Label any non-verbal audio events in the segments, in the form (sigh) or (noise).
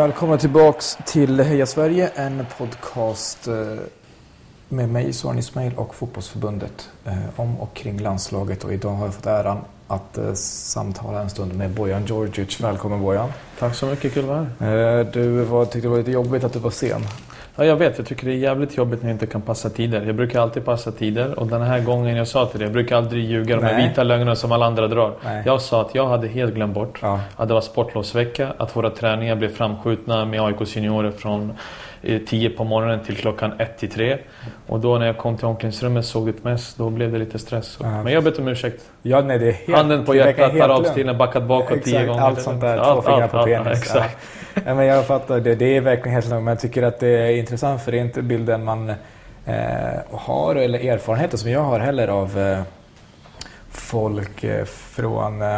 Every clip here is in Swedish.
Välkomna tillbaks till Heja Sverige, en podcast eh, med mig Soran Ismail och Fotbollsförbundet eh, om och kring landslaget. Och idag har jag fått äran att eh, samtala en stund med Bojan Djordjic. Välkommen Bojan. Tack så mycket, kul att vara här. Du var, tyckte det var lite jobbigt att du var sen. Ja, jag vet. Jag tycker det är jävligt jobbigt när jag inte kan passa tider. Jag brukar alltid passa tider och den här gången jag sa till dig, jag brukar aldrig ljuga de här vita lögnerna som alla andra drar. Nej. Jag sa att jag hade helt glömt bort ja. att det var sportlovsvecka, att våra träningar blev framskjutna med AIK seniorer från 10 eh, på morgonen till klockan 1 till 3. Och då när jag kom till omklädningsrummet såg ut mest, då blev det lite stress. Ja. Men jag ber om ursäkt. Ja, nej, det är helt, Handen på hjärtat, arabstilen, backat bakåt 10 gånger. Allt sånt där, två fingrar på penis. exakt. Ja. men jag fattar, det, det är verkligen helt lugnt. Men jag tycker att det är intressant för det är inte bilden man eh, har eller erfarenheter som jag har heller av eh, folk eh, från eh,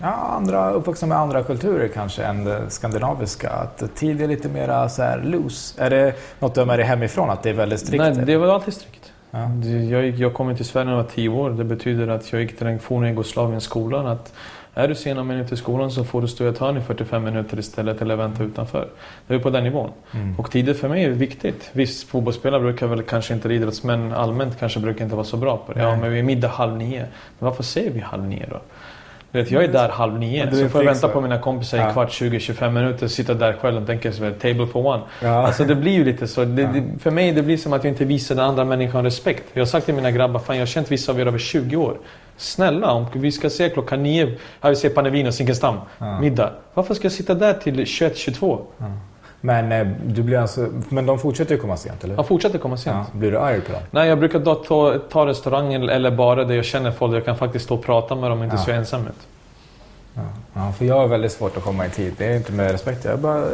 ja, andra, uppvuxna med andra kulturer kanske än det skandinaviska. Att tid är lite mer så här loose. Är det något du har med dig hemifrån, att det är väldigt strikt? Nej, det var alltid strikt. Ja. Jag, jag kom till Sverige när jag var tio år. Det betyder att jag gick till den forna Jugoslavien-skolan. Att är du sen någon minut till skolan så får du stå i ett hörn i 45 minuter istället eller vänta utanför. Det är på den nivån. Mm. Och tider för mig är viktigt. Visst, fotbollsspelare brukar väl kanske inte, idrottsmän allmänt kanske brukar inte vara så bra på det. Ja, men vi är middag halv nio. Men varför säger vi halv nio då? Vet, jag är där halv nio, så får jag vänta på mina kompisar ja. i kvart, 20-25 minuter. Sitta där själv och tänka så table for one. Ja. Alltså det blir ju lite så. Det, ja. det, för mig det blir som att jag inte visar den andra människan respekt. Jag har sagt till mina grabbar, fan jag har känt vissa av er över 20 år. Snälla, om vi ska se klockan nio, här vi ser Panevino, Zinkensdamm, ja. middag. Varför ska jag sitta där till 21-22? Men, eh, du blir alltså, men de fortsätter ju komma sent, eller? De fortsätter komma sent. Ja. Blir du arg på dem? Nej, jag brukar ta, ta restaurangen eller bara där jag känner folk. Jag kan faktiskt stå och prata med dem inte ja. så ensam ut. Ja, för jag har väldigt svårt att komma i tid. Det är inte med respekt. Jag, bara,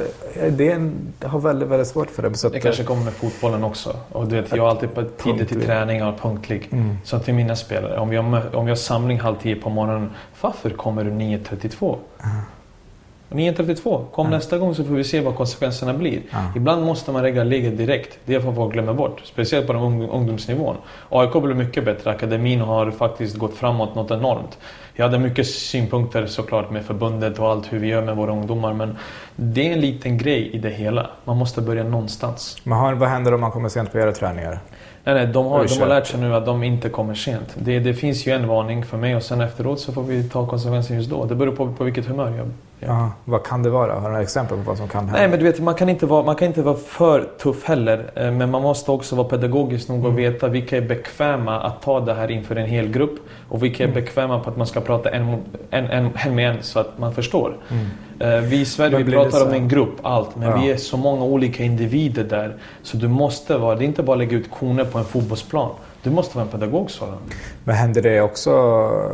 det är en, jag har väldigt, väldigt svårt för det. Så det kanske kommer med fotbollen också. Och du vet, jag är alltid på tidigt till träningar och punktlig. Mm. Så till mina spelare, om vi, har, om vi har samling halv tio på morgonen. Varför kommer du 9.32? Mm. 9.32. Kom mm. nästa gång så får vi se vad konsekvenserna blir. Mm. Ibland måste man lägga ligget direkt. Det får folk glömma bort. Speciellt på den ungdomsnivån. AIK blir mycket bättre. Akademin har faktiskt gått framåt något enormt. Jag hade mycket synpunkter såklart med förbundet och allt hur vi gör med våra ungdomar. Men det är en liten grej i det hela. Man måste börja någonstans. Men vad händer om man kommer sent på era träningar? Nej, nej, de har, de har lärt sig nu att de inte kommer sent. Det, det finns ju en varning för mig och sen efteråt så får vi ta konsekvensen just då. Det beror på, på vilket humör jag Ja. Vad kan det vara? Har du några exempel på vad som kan hända? Nej, men du vet, man kan inte vara, man kan inte vara för tuff heller. Eh, men man måste också vara pedagogisk nog och mm. veta vilka är bekväma att ta det här inför en hel grupp. Och vilka är mm. bekväma på att man ska prata en, en, en, en med en så att man förstår. Mm. Eh, vi i Sverige vi pratar om en grupp, allt. Men ja. vi är så många olika individer där. Så du måste vara, det är inte bara att lägga ut koner på en fotbollsplan. Du måste vara en pedagog sådan. Men händer det också...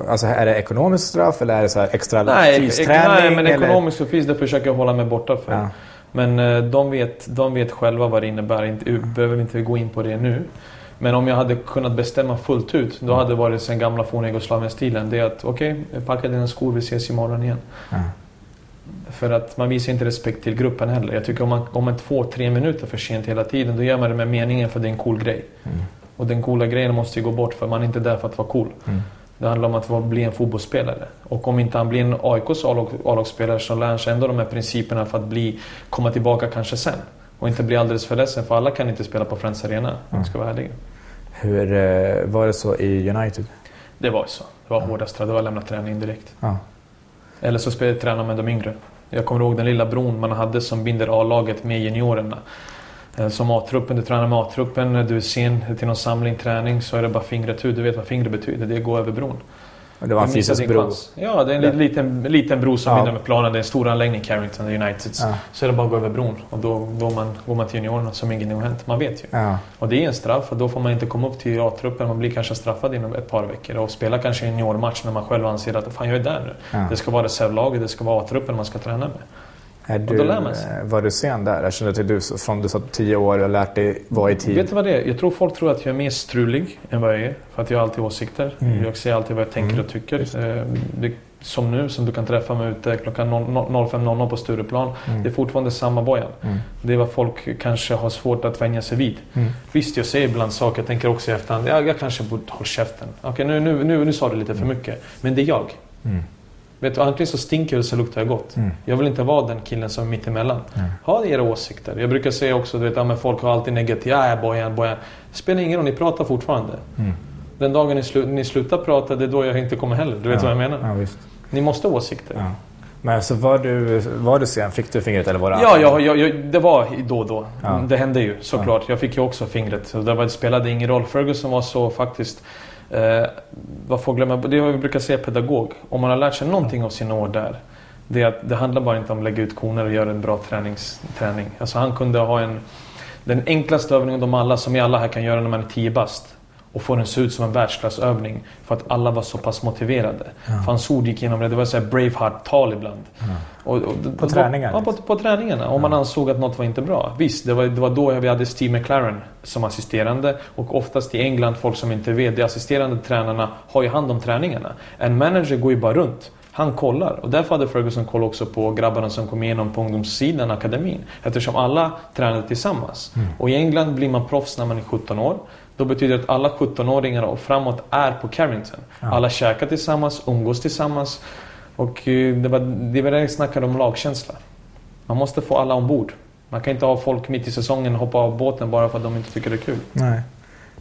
Alltså är det ekonomiskt straff eller är det så extra nej, fysträning? Nej, men eller? och fys det försöker jag hålla mig borta för. Ja. Men eh, de vet, de vet själva vad det innebär. Inte, behöver inte gå in på det nu. Men om jag hade kunnat bestämma fullt ut, då hade det varit den gamla forna Jugoslavien-stilen. Det är att okej, okay, packa dina skor, vi ses imorgon igen. Ja. För att man visar inte respekt till gruppen heller. Jag tycker om man kommer två, tre minuter för sent hela tiden, då gör man det med meningen för det är en cool grej. Mm. Och den coola grejen måste ju gå bort för man är inte där för att vara cool. Mm. Det handlar om att bli en fotbollsspelare. Och om inte han blir en AIKs A-lagsspelare så lär han sig ändå de här principerna för att bli, komma tillbaka kanske sen. Och inte bli alldeles för ledsen för alla kan inte spela på Friends Arena, mm. ska vara ärliga. Hur eh, var det så i United? Det var så. Det var ja. hårdast. Det var lämna träningen direkt. Ja. Eller så spelade jag träna med de yngre. Jag kommer ihåg den lilla bron man hade som binder A-laget med juniorerna. Eh, som A-truppen, du tränar med A-truppen, du är sen till någon samling, träning så är det bara fingret ut. Du vet vad fingret betyder, det är att gå över bron. Det var en fysisk bro? Ja, det är en liten, liten bro som ja. med planen. Det är en stor anläggning, Carrington United. Ja. Så är det bara att gå över bron och då går man, går man till juniorerna som ingenting har hänt. Man vet ju. Ja. Och det är en straff och då får man inte komma upp till A-truppen. Man blir kanske straffad inom ett par veckor och spela kanske en juniormatch när man själv anser att fan jag är där nu. Det ska vara reservlaget, det ska vara A-truppen man ska träna med. Är du, och då lär man sig. Eh, var du sen där? Jag känner till du från du sa tio år och lärt dig vara i tid. Vet du vad det är? Jag tror folk tror att jag är mer strulig än vad jag är. För att jag har alltid åsikter. Mm. Jag säger alltid vad jag tänker mm. och tycker. Eh, det, som nu, som du kan träffa mig ute klockan 05.00 på Stureplan. Mm. Det är fortfarande samma Bojan. Mm. Det är vad folk kanske har svårt att vänja sig vid. Mm. Visst, jag säger ibland saker. Jag tänker också i efterhand. Ja, jag kanske borde hålla käften. Okej, nu, nu, nu, nu sa du lite för mm. mycket. Men det är jag. Vet du, antingen så stinker det så luktar jag gott. Mm. Jag vill inte vara den killen som är mittemellan. Mm. Ha era åsikter. Jag brukar säga också, du vet, ja, men folk har alltid negativa, ja, bojan, bojan. Spelar ingen roll, ni pratar fortfarande. Mm. Den dagen ni, slu ni slutar prata, det är då jag inte kommer heller. Du vet ja. vad jag menar? Ja, ni måste ha åsikter. Ja. Men så var du, var du sen? Fick du fingret eller var det Ja, jag, jag, jag, det var då och då. Ja. Det hände ju såklart. Ja. Jag fick ju också fingret. Det, var, det spelade ingen roll. Ferguson var så faktiskt... Eh, vad folk glömmer, det är vad vi brukar säga pedagog. Om man har lärt sig någonting av sina år där. Det, är att det handlar bara inte om att lägga ut koner och göra en bra tränings, träning. Alltså han kunde ha en... Den enklaste övningen de alla, som vi alla här kan göra när man är 10 bast och få den se ut som en världsklassövning för att alla var så pass motiverade. Ja. För hans ord gick igenom det. Det var så Braveheart-tal ibland. Ja. Och, och, på träningarna? Ja, på, på träningarna. Om ja. man ansåg att något var inte bra. Visst, det var, det var då vi hade Steve McLaren som assisterande. Och oftast i England, folk som inte vet, de assisterande tränarna har ju hand om träningarna. En manager går ju bara runt. Han kollar. Och därför hade Ferguson koll också på grabbarna som kom igenom på ungdomssidan, akademin. Eftersom alla tränade tillsammans. Mm. Och i England blir man proffs när man är 17 år. Då betyder det att alla 17-åringar och framåt är på Carrington. Ja. Alla käkar tillsammans, umgås tillsammans. Och eh, det var det jag snackade om lagkänsla. Man måste få alla ombord. Man kan inte ha folk mitt i säsongen hoppa av båten bara för att de inte tycker det är kul. Nej.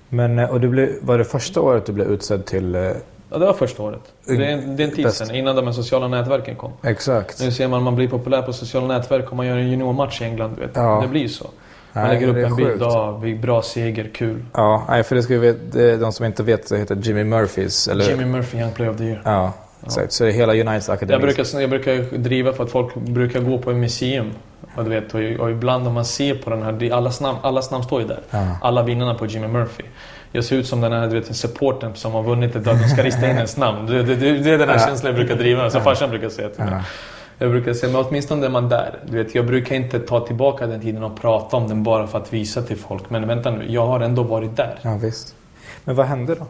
Men, eh, och du blev, var det första året du blev utsedd till eh, Ja, det var första året. Det är, det är en tid sedan, innan de sociala nätverken kom. Exakt. Nu ser man, man blir populär på sociala nätverk om man gör en juniormatch i England. Vet. Ja. Det blir ju så. Man nej, lägger upp en bild av bra seger, kul. Ja, nej, för det ska vi veta, de som inte vet så heter Jimmy Murphys. Eller? Jimmy Murphy, Young Player of the Year. Ja, exakt. Ja. Så det är hela Uniteds akademi. Jag brukar, jag brukar driva för att folk brukar gå på ett museum. Och, du vet, och, och ibland om man ser på den här, allas namn, allas namn står ju där. Ja. Alla vinnarna på Jimmy Murphy. Jag ser ut som den här du vet, supporten som har vunnit ett de ska rista in ens namn. Det, det, det, det är den här ja. känslan jag brukar driva, som farsan brukar säga till mig. Ja. Jag brukar säga, men åtminstone är man där. Du vet, jag brukar inte ta tillbaka den tiden och prata om den bara för att visa till folk. Men vänta nu, jag har ändå varit där. Ja, visst. Men vad hände då?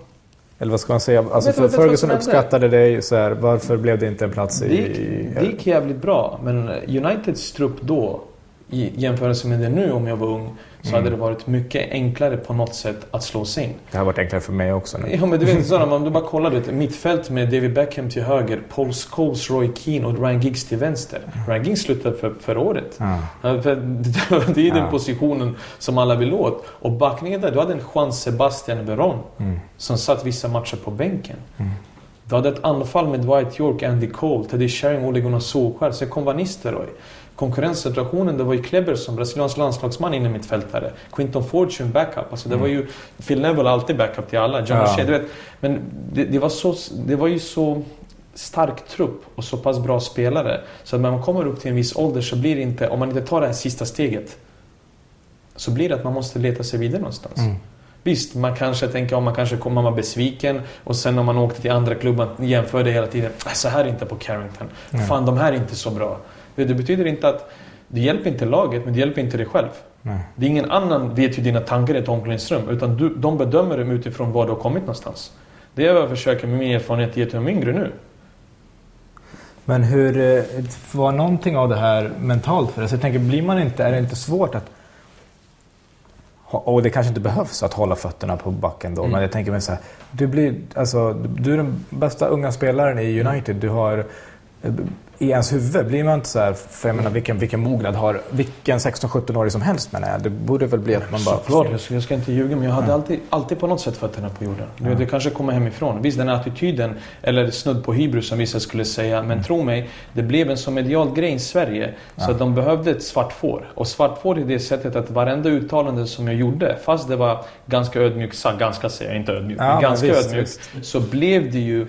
Eller vad ska man säga? Alltså, för Ferguson uppskattade dig så här, Varför blev det inte en plats i... Det gick, det gick jävligt bra. Men Uniteds trupp då, i jämförelse med det nu om jag var ung, så hade det varit mycket enklare på något sätt att slå sig in. Det har varit enklare för mig också. Nu. Ja, men du vet, sådana, om du bara kollar, du vet, mittfält med David Beckham till höger, Paul Scholes, Roy Keane och Ryan Giggs till vänster. Ryan Giggs slutade för, förra året. För, det är den ja. positionen som alla vill åt. Och backningen där, du hade en Juan Sebastian Veron mm. som satt vissa matcher på bänken. Mm. Du hade ett anfall med Dwight York, Andy Cole, Teddy Sheringham, Ole Gunnar Solskjaer. Sen kom Van Nistelrooy konkurrenssituationen, det var ju Kleber som Brasiliens landslagsman inne mittfältare. Quinton Fortune backup. Alltså det mm. var ju... Phil Neville alltid backup till alla. John ja. Shea, du vet. Men det, det, var så, det var ju så stark trupp och så pass bra spelare. Så att när man kommer upp till en viss ålder så blir det inte, om man inte tar det här sista steget, så blir det att man måste leta sig vidare någonstans. Mm. Visst, man kanske tänker om man kanske kommer vara besviken och sen om man åkte till andra klubbar jämför det hela tiden. Så här är inte på Carrington. Mm. Fan, de här är inte så bra. Det betyder inte att det hjälper inte laget, men det hjälper inte dig själv. Nej. Det är ingen annan vet hur dina tankar är i ett omklädningsrum, utan du, de bedömer dem utifrån var du har kommit någonstans. Det är vad jag försöker med min erfarenhet ge till de yngre nu. Men hur eh, var någonting av det här mentalt för dig? Så jag tänker, blir man inte, är det inte svårt att och det kanske inte behövs att hålla fötterna på backen då, mm. men jag tänker mig så här, du, blir, alltså, du är den bästa unga spelaren i United. Du har i ens huvud blir man inte så här, för jag menar vilken, vilken mognad har vilken 16-17-åring som helst menar jag. Det borde väl bli att man bara... Såklart, jag jag ska inte ljuga men jag hade mm. alltid, alltid på något sätt fötterna på jorden. Mm. Det kanske kommer hemifrån. Visst den attityden, eller snudd på hybris som vissa skulle säga. Men mm. tro mig, det blev en så medial grej i Sverige så att de behövde ett svart får. Och svart får i det sättet att varenda uttalande som jag gjorde, fast det var ganska ödmjukt, ganska säger jag, inte ödmjukt, ja, men ganska visst, ödmjukt, visst. så blev det ju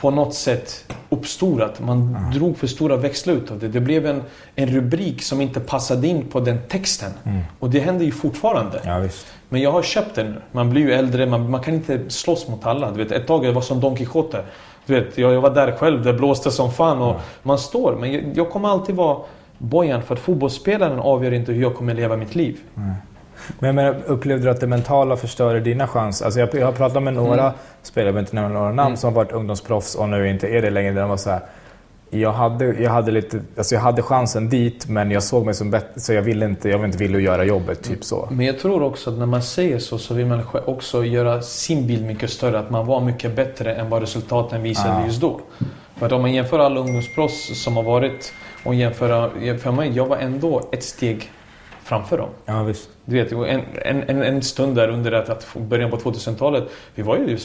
på något sätt uppstorat. Man mm. drog för stora växlar ut av det. Det blev en, en rubrik som inte passade in på den texten. Mm. Och det händer ju fortfarande. Ja, Men jag har köpt den nu. Man blir ju äldre, man, man kan inte slåss mot alla. Du vet, ett tag jag var som Don Quijote. Du vet, jag, jag var där själv, det blåste som fan och mm. man står. Men jag, jag, kommer alltid vara Bojan för att fotbollsspelaren avgör inte hur jag kommer leva mitt liv. Men, men upplevde du att det mentala förstörde dina chanser? Alltså jag, jag har pratat med några mm. spelare, jag vill inte nämna några namn, mm. som har varit ungdomsproffs och nu inte är det längre. Där de var så här, jag hade, jag, hade lite, alltså jag hade chansen dit men jag såg mig som bättre så jag ville inte, jag var inte villig att göra jobbet. Typ så. Men jag tror också att när man säger så så vill man också göra sin bild mycket större. Att man var mycket bättre än vad resultaten visade ah. just då. För att om man jämför alla ungdomsproffs som har varit och jämföra, jämför mig, jag var ändå ett steg framför dem. Ja, visst. Du vet, en, en, en stund där under att, att början på 2000-talet, vi var ju,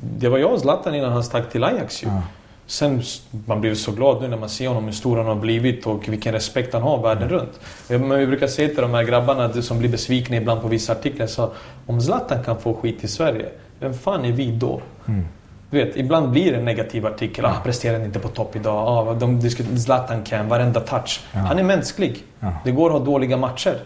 det var jag och Zlatan innan han stack till Ajax ju. Ja. Sen man blir så glad nu när man ser honom hur stor han har blivit och vilken respekt han har världen mm. runt. Men vi brukar säga till de här grabbarna som blir besvikna ibland på vissa artiklar. Så, om Zlatan kan få skit i Sverige, vem fan är vi då? Mm. Du vet, ibland blir det en negativ artikel. Ah, presterar inte på topp idag. Ah, de diskuterar Zlatan kan, varenda touch. Ja. Han är mänsklig. Ja. Det går att ha dåliga matcher.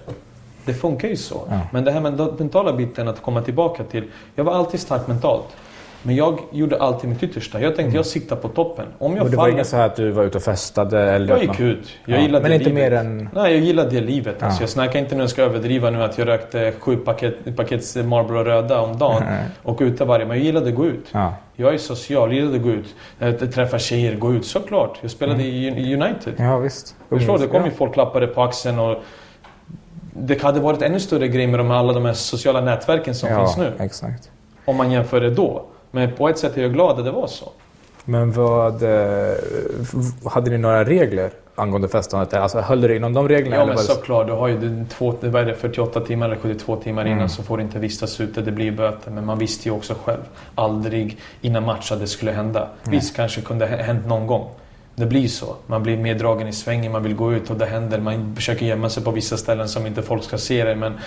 Det funkar ju så. Ja. Men det här med den mentala biten att komma tillbaka till. Jag var alltid stark mentalt. Men jag gjorde alltid mitt yttersta. Jag tänkte mm. jag siktar på toppen. Om jag och det faller... var inget så här att du var ute och festade? Eller jag gick ut. Jag ja. gillade Men inte livet. mer än... Nej, jag gillade det livet. Ja. Alltså, jag snackar inte nu, jag ska överdriva nu, att jag rökte sju paket, paket Marlboro röda om dagen mm. och ute varje. Men jag gillade att gå ut. Ja. Jag är social, jag gillade att gå ut. Träffa tjejer, gå ut. Såklart. Jag spelade mm. i United. Ja, visst. Förstår Det kom ju folk klappade på axeln och det hade varit ännu större grej med de, alla de här sociala nätverken som ja, finns nu. Exakt. Om man jämför det då. Men på ett sätt är jag glad att det var så. Men vad... Eh, hade ni några regler angående festandet? Alltså höll du inom de reglerna? Ja, men såklart. Du har ju två, vad är det, 48 timmar eller 72 timmar innan mm. så får du inte vistas ute. Det blir böter. Men man visste ju också själv, aldrig innan match att det skulle hända. Mm. Visst, kanske kunde ha hänt någon gång. Det blir så. Man blir meddragen i svängen, man vill gå ut och det händer. Man försöker gömma sig på vissa ställen som inte folk ska se. Men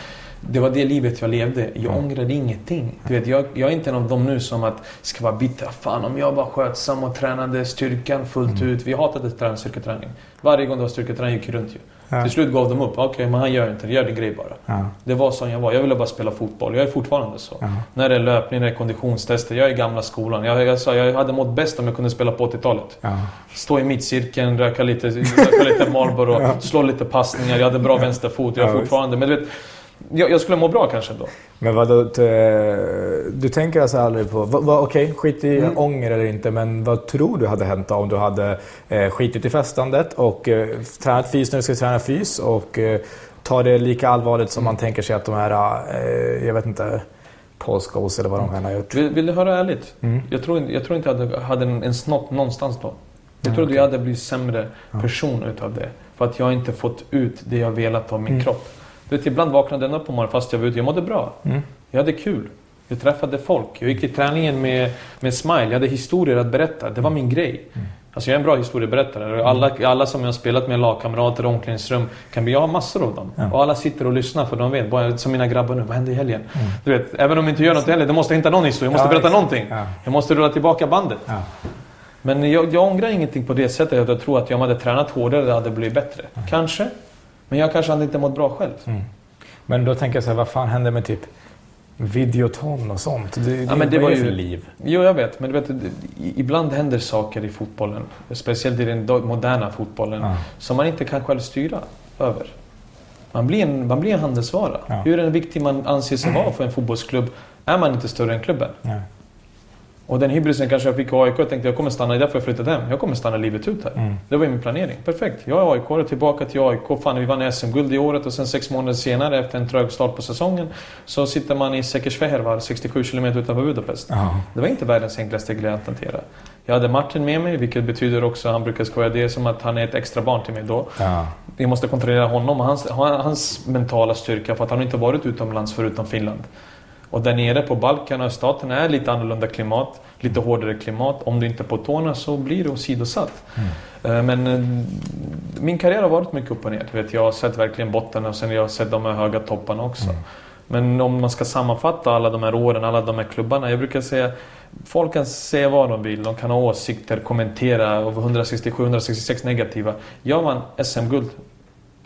det var det livet jag levde. Jag mm. ångrade ingenting. Du vet, jag, jag är inte en av dem nu som att ska vara bitter. Fan om jag var skötsam och tränade styrkan fullt mm. ut. Vi hatade träna styrketräning. Varje gång det var styrketräning gick runt ju. Ja. Till slut gav de upp. Okej, okay, men han gör inte det. Gör din grej bara. Ja. Det var så jag var. Jag ville bara spela fotboll. Jag är fortfarande så. Ja. När det är löpning, när det är konditionstester. Jag är i gamla skolan. Jag, jag, sa, jag hade mått bäst om jag kunde spela på 80-talet. Stå i mittcirkeln, röka lite, röka lite Marlboro, (laughs) slå lite passningar. Jag hade bra vänsterfot. Jag är fortfarande... Men du vet, jag, jag skulle må bra kanske då. Men vadå, du tänker alltså aldrig på... Okej, okay, skit i mm. ånger eller inte, men vad tror du hade hänt om du hade eh, skitit i festandet och eh, tränat fys när du ska träna fys och eh, tar det lika allvarligt som mm. man tänker sig att de här, eh, jag vet inte, Scholes eller vad de kan ha gjort? Vill, vill du höra ärligt? Mm. Jag, tror, jag tror inte jag hade, hade en, en snopp någonstans då. Jag tror okay. att jag hade blivit sämre person utav det. För att jag inte fått ut det jag velat av min mm. kropp. Du vet, ibland vaknade jag upp på morgonen fast jag var ute. Jag mådde bra. Mm. Jag hade kul. Jag träffade folk. Jag gick till träningen med, med smile. Jag hade historier att berätta. Det var min grej. Mm. Alltså jag är en bra historieberättare. Alla, alla som jag har spelat med, lagkamrater, omklädningsrum, kan bli, jag har massor av dem. Ja. Och alla sitter och lyssnar för de vet, bara, som mina grabbar nu, vad hände i helgen? Mm. Du vet, även om jag inte gör något heller, de måste hitta någon historia. Jag måste ja, berätta någonting. Ja. Jag måste rulla tillbaka bandet. Men jag, jag ångrar ingenting på det sättet. Jag tror att jag hade tränat hårdare, det hade blivit bättre. Kanske. Men jag kanske hade inte mått bra själv. Mm. Men då tänker jag så här, vad fan händer med typ Videoton och sånt. Det, ja, men det var ju liv. Jo, jag vet. Men du vet, ibland händer saker i fotbollen. Speciellt i den moderna fotbollen. Ja. Som man inte kan själv styra över. Man blir en, man blir en handelsvara. Ja. Hur viktig man anser sig vara för en fotbollsklubb är man inte större än klubben. Ja. Och den hybrisen kanske jag fick i AIK. Jag tänkte jag kommer stanna, därför jag flyttade hem. Jag kommer stanna livet ut här. Mm. Det var ju min planering. Perfekt. Jag är AIK, tillbaka till AIK. Fan, vi vann SM-guld i året och sen sex månader senare, efter en trög start på säsongen, så sitter man i Sekesfehervar, 67 km utanför Budapest. Oh. Det var inte världens enklaste grej att hantera. Jag hade Martin med mig, vilket betyder också, han brukar skoja det som att han är ett extra barn till mig då. Ja. Vi måste kontrollera honom och hans, hans mentala styrka för att han inte varit utomlands förutom Finland. Och där nere på Balkan och öststaterna är lite annorlunda klimat, lite hårdare klimat. Om du inte är på tårna så blir du åsidosatt. Mm. Eh, men eh, min karriär har varit mycket upp och ner. Vet, jag har sett verkligen botten och sen har jag sett de här höga topparna också. Mm. Men om man ska sammanfatta alla de här åren, alla de här klubbarna. Jag brukar säga Folk kan säga vad de vill, de kan ha åsikter, kommentera 167-166 negativa. Jag vann SM-guld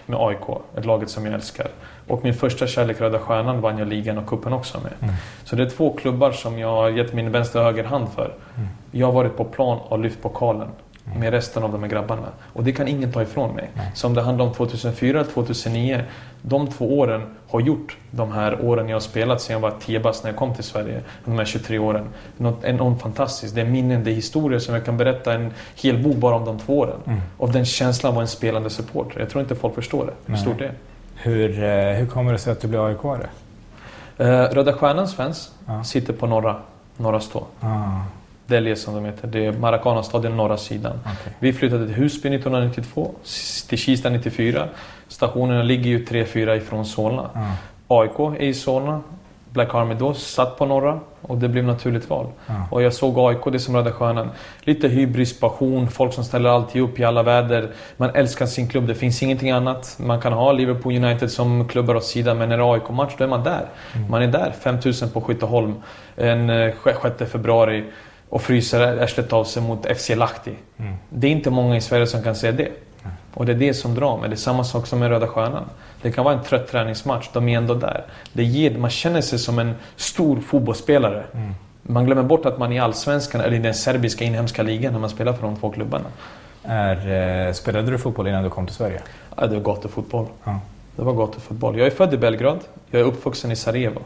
med AIK, ett laget som jag älskar. Och min första kärlek, Röda Stjärnan, vann jag ligan och kuppen också med. Mm. Så det är två klubbar som jag har gett min vänstra och höger hand för. Mm. Jag har varit på plan och lyft pokalen mm. med resten av de här grabbarna. Och det kan ingen ta ifrån mig. Mm. Så om det handlar om 2004 eller 2009, de två åren har gjort de här åren jag har spelat sedan jag var 10 bast när jag kom till Sverige. De här 23 åren. Något enormt fantastiskt. Det är minnen, det är historier som jag kan berätta en hel bok bara om de två åren. Mm. Av den känslan av en spelande supporter. Jag tror inte folk förstår det, hur stort det är. Hur, eh, hur kommer det sig att du blev aik -are? Eh, Röda Stjärnans fans ja. sitter på norra, norra stå. Ah. Delie som de heter. Det är Maracana-stadion norra sidan. Okay. Vi flyttade till Husby 1992, till Kista 94. Stationerna ligger ju 3-4 ifrån Solna. Mm. AIK är i Solna. Black Army då satt på norra och det blev naturligt val. Mm. Och jag såg AIK, det som Röda Stjärnan. Lite hybris, passion, folk som ställer alltid upp i alla väder. Man älskar sin klubb, det finns ingenting annat. Man kan ha Liverpool United som klubbar åt sidan men när det är AIK-match då är man där. Mm. Man är där, 5000 på Skytteholm en 6 eh, februari och fryser arslet av sig mot FC Lahti. Mm. Det är inte många i Sverige som kan säga det. Och det är det som drar mig. Det är samma sak som med Röda Stjärnan. Det kan vara en trött träningsmatch, de är ändå där. Det ger, man känner sig som en stor fotbollsspelare. Mm. Man glömmer bort att man är i Allsvenskan eller i den serbiska inhemska ligan när man spelar för de två klubbarna. Är, eh, spelade du fotboll innan du kom till Sverige? Ja, det var gatufotboll. Ja. Det var gatufotboll. Jag är född i Belgrad. Jag är uppvuxen i Sarajevo.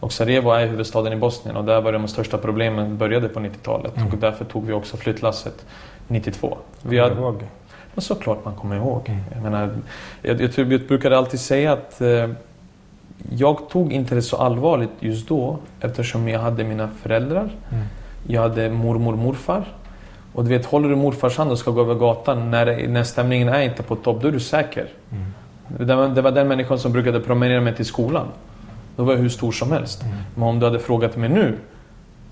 Och Sarajevo är huvudstaden i Bosnien och där var de största problemen började på 90-talet. Mm. Och därför tog vi också flyttlasset 92. Vi hade? Men såklart man kommer ihåg. Mm. Jag, menar, jag, jag, jag brukade alltid säga att eh, jag tog inte det så allvarligt just då eftersom jag hade mina föräldrar. Mm. Jag hade mormor och morfar. Och du vet, håller du morfars hand och ska gå över gatan när, när stämningen är inte på topp, då är du säker. Mm. Det, var, det var den människan som brukade promenera mig till skolan. Då var jag hur stor som helst. Mm. Men om du hade frågat mig nu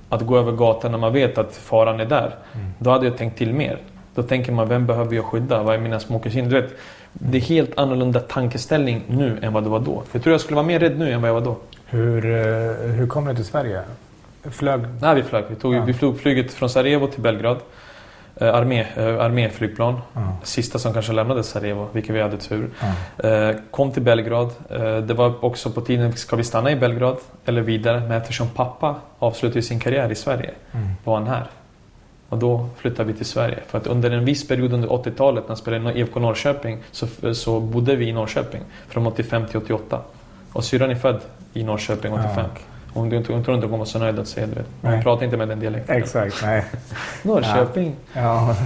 att gå över gatan när man vet att faran är där. Mm. Då hade jag tänkt till mer. Då tänker man, vem behöver jag skydda? Vad är mina små kusiner? Du vet, det är helt annorlunda tankeställning nu än vad det var då. Jag tror jag skulle vara mer rädd nu än vad jag var då. Hur, eh, hur kom du till Sverige? Flög? Nej, vi flög. Vi, tog, ja. vi flog flyget från Sarajevo till Belgrad. Eh, armé, eh, arméflygplan. Mm. Sista som kanske lämnade Sarajevo, vilket vi hade tur. Mm. Kom till Belgrad. Det var också på tiden, ska vi stanna i Belgrad eller vidare? Men eftersom pappa avslutade sin karriär i Sverige mm. var han här. Och då flyttade vi till Sverige. För att under en viss period under 80-talet när jag spelade i IFK Norrköping så, så bodde vi i Norrköping från 85 till 88. Och syrran är född i Norrköping 85. Ja. Hon, hon, hon tror inte hon var så nöjd att säga det. Hon pratar inte med den dialekten. Exakt, nej. (laughs) Norrköping. Ja. ja.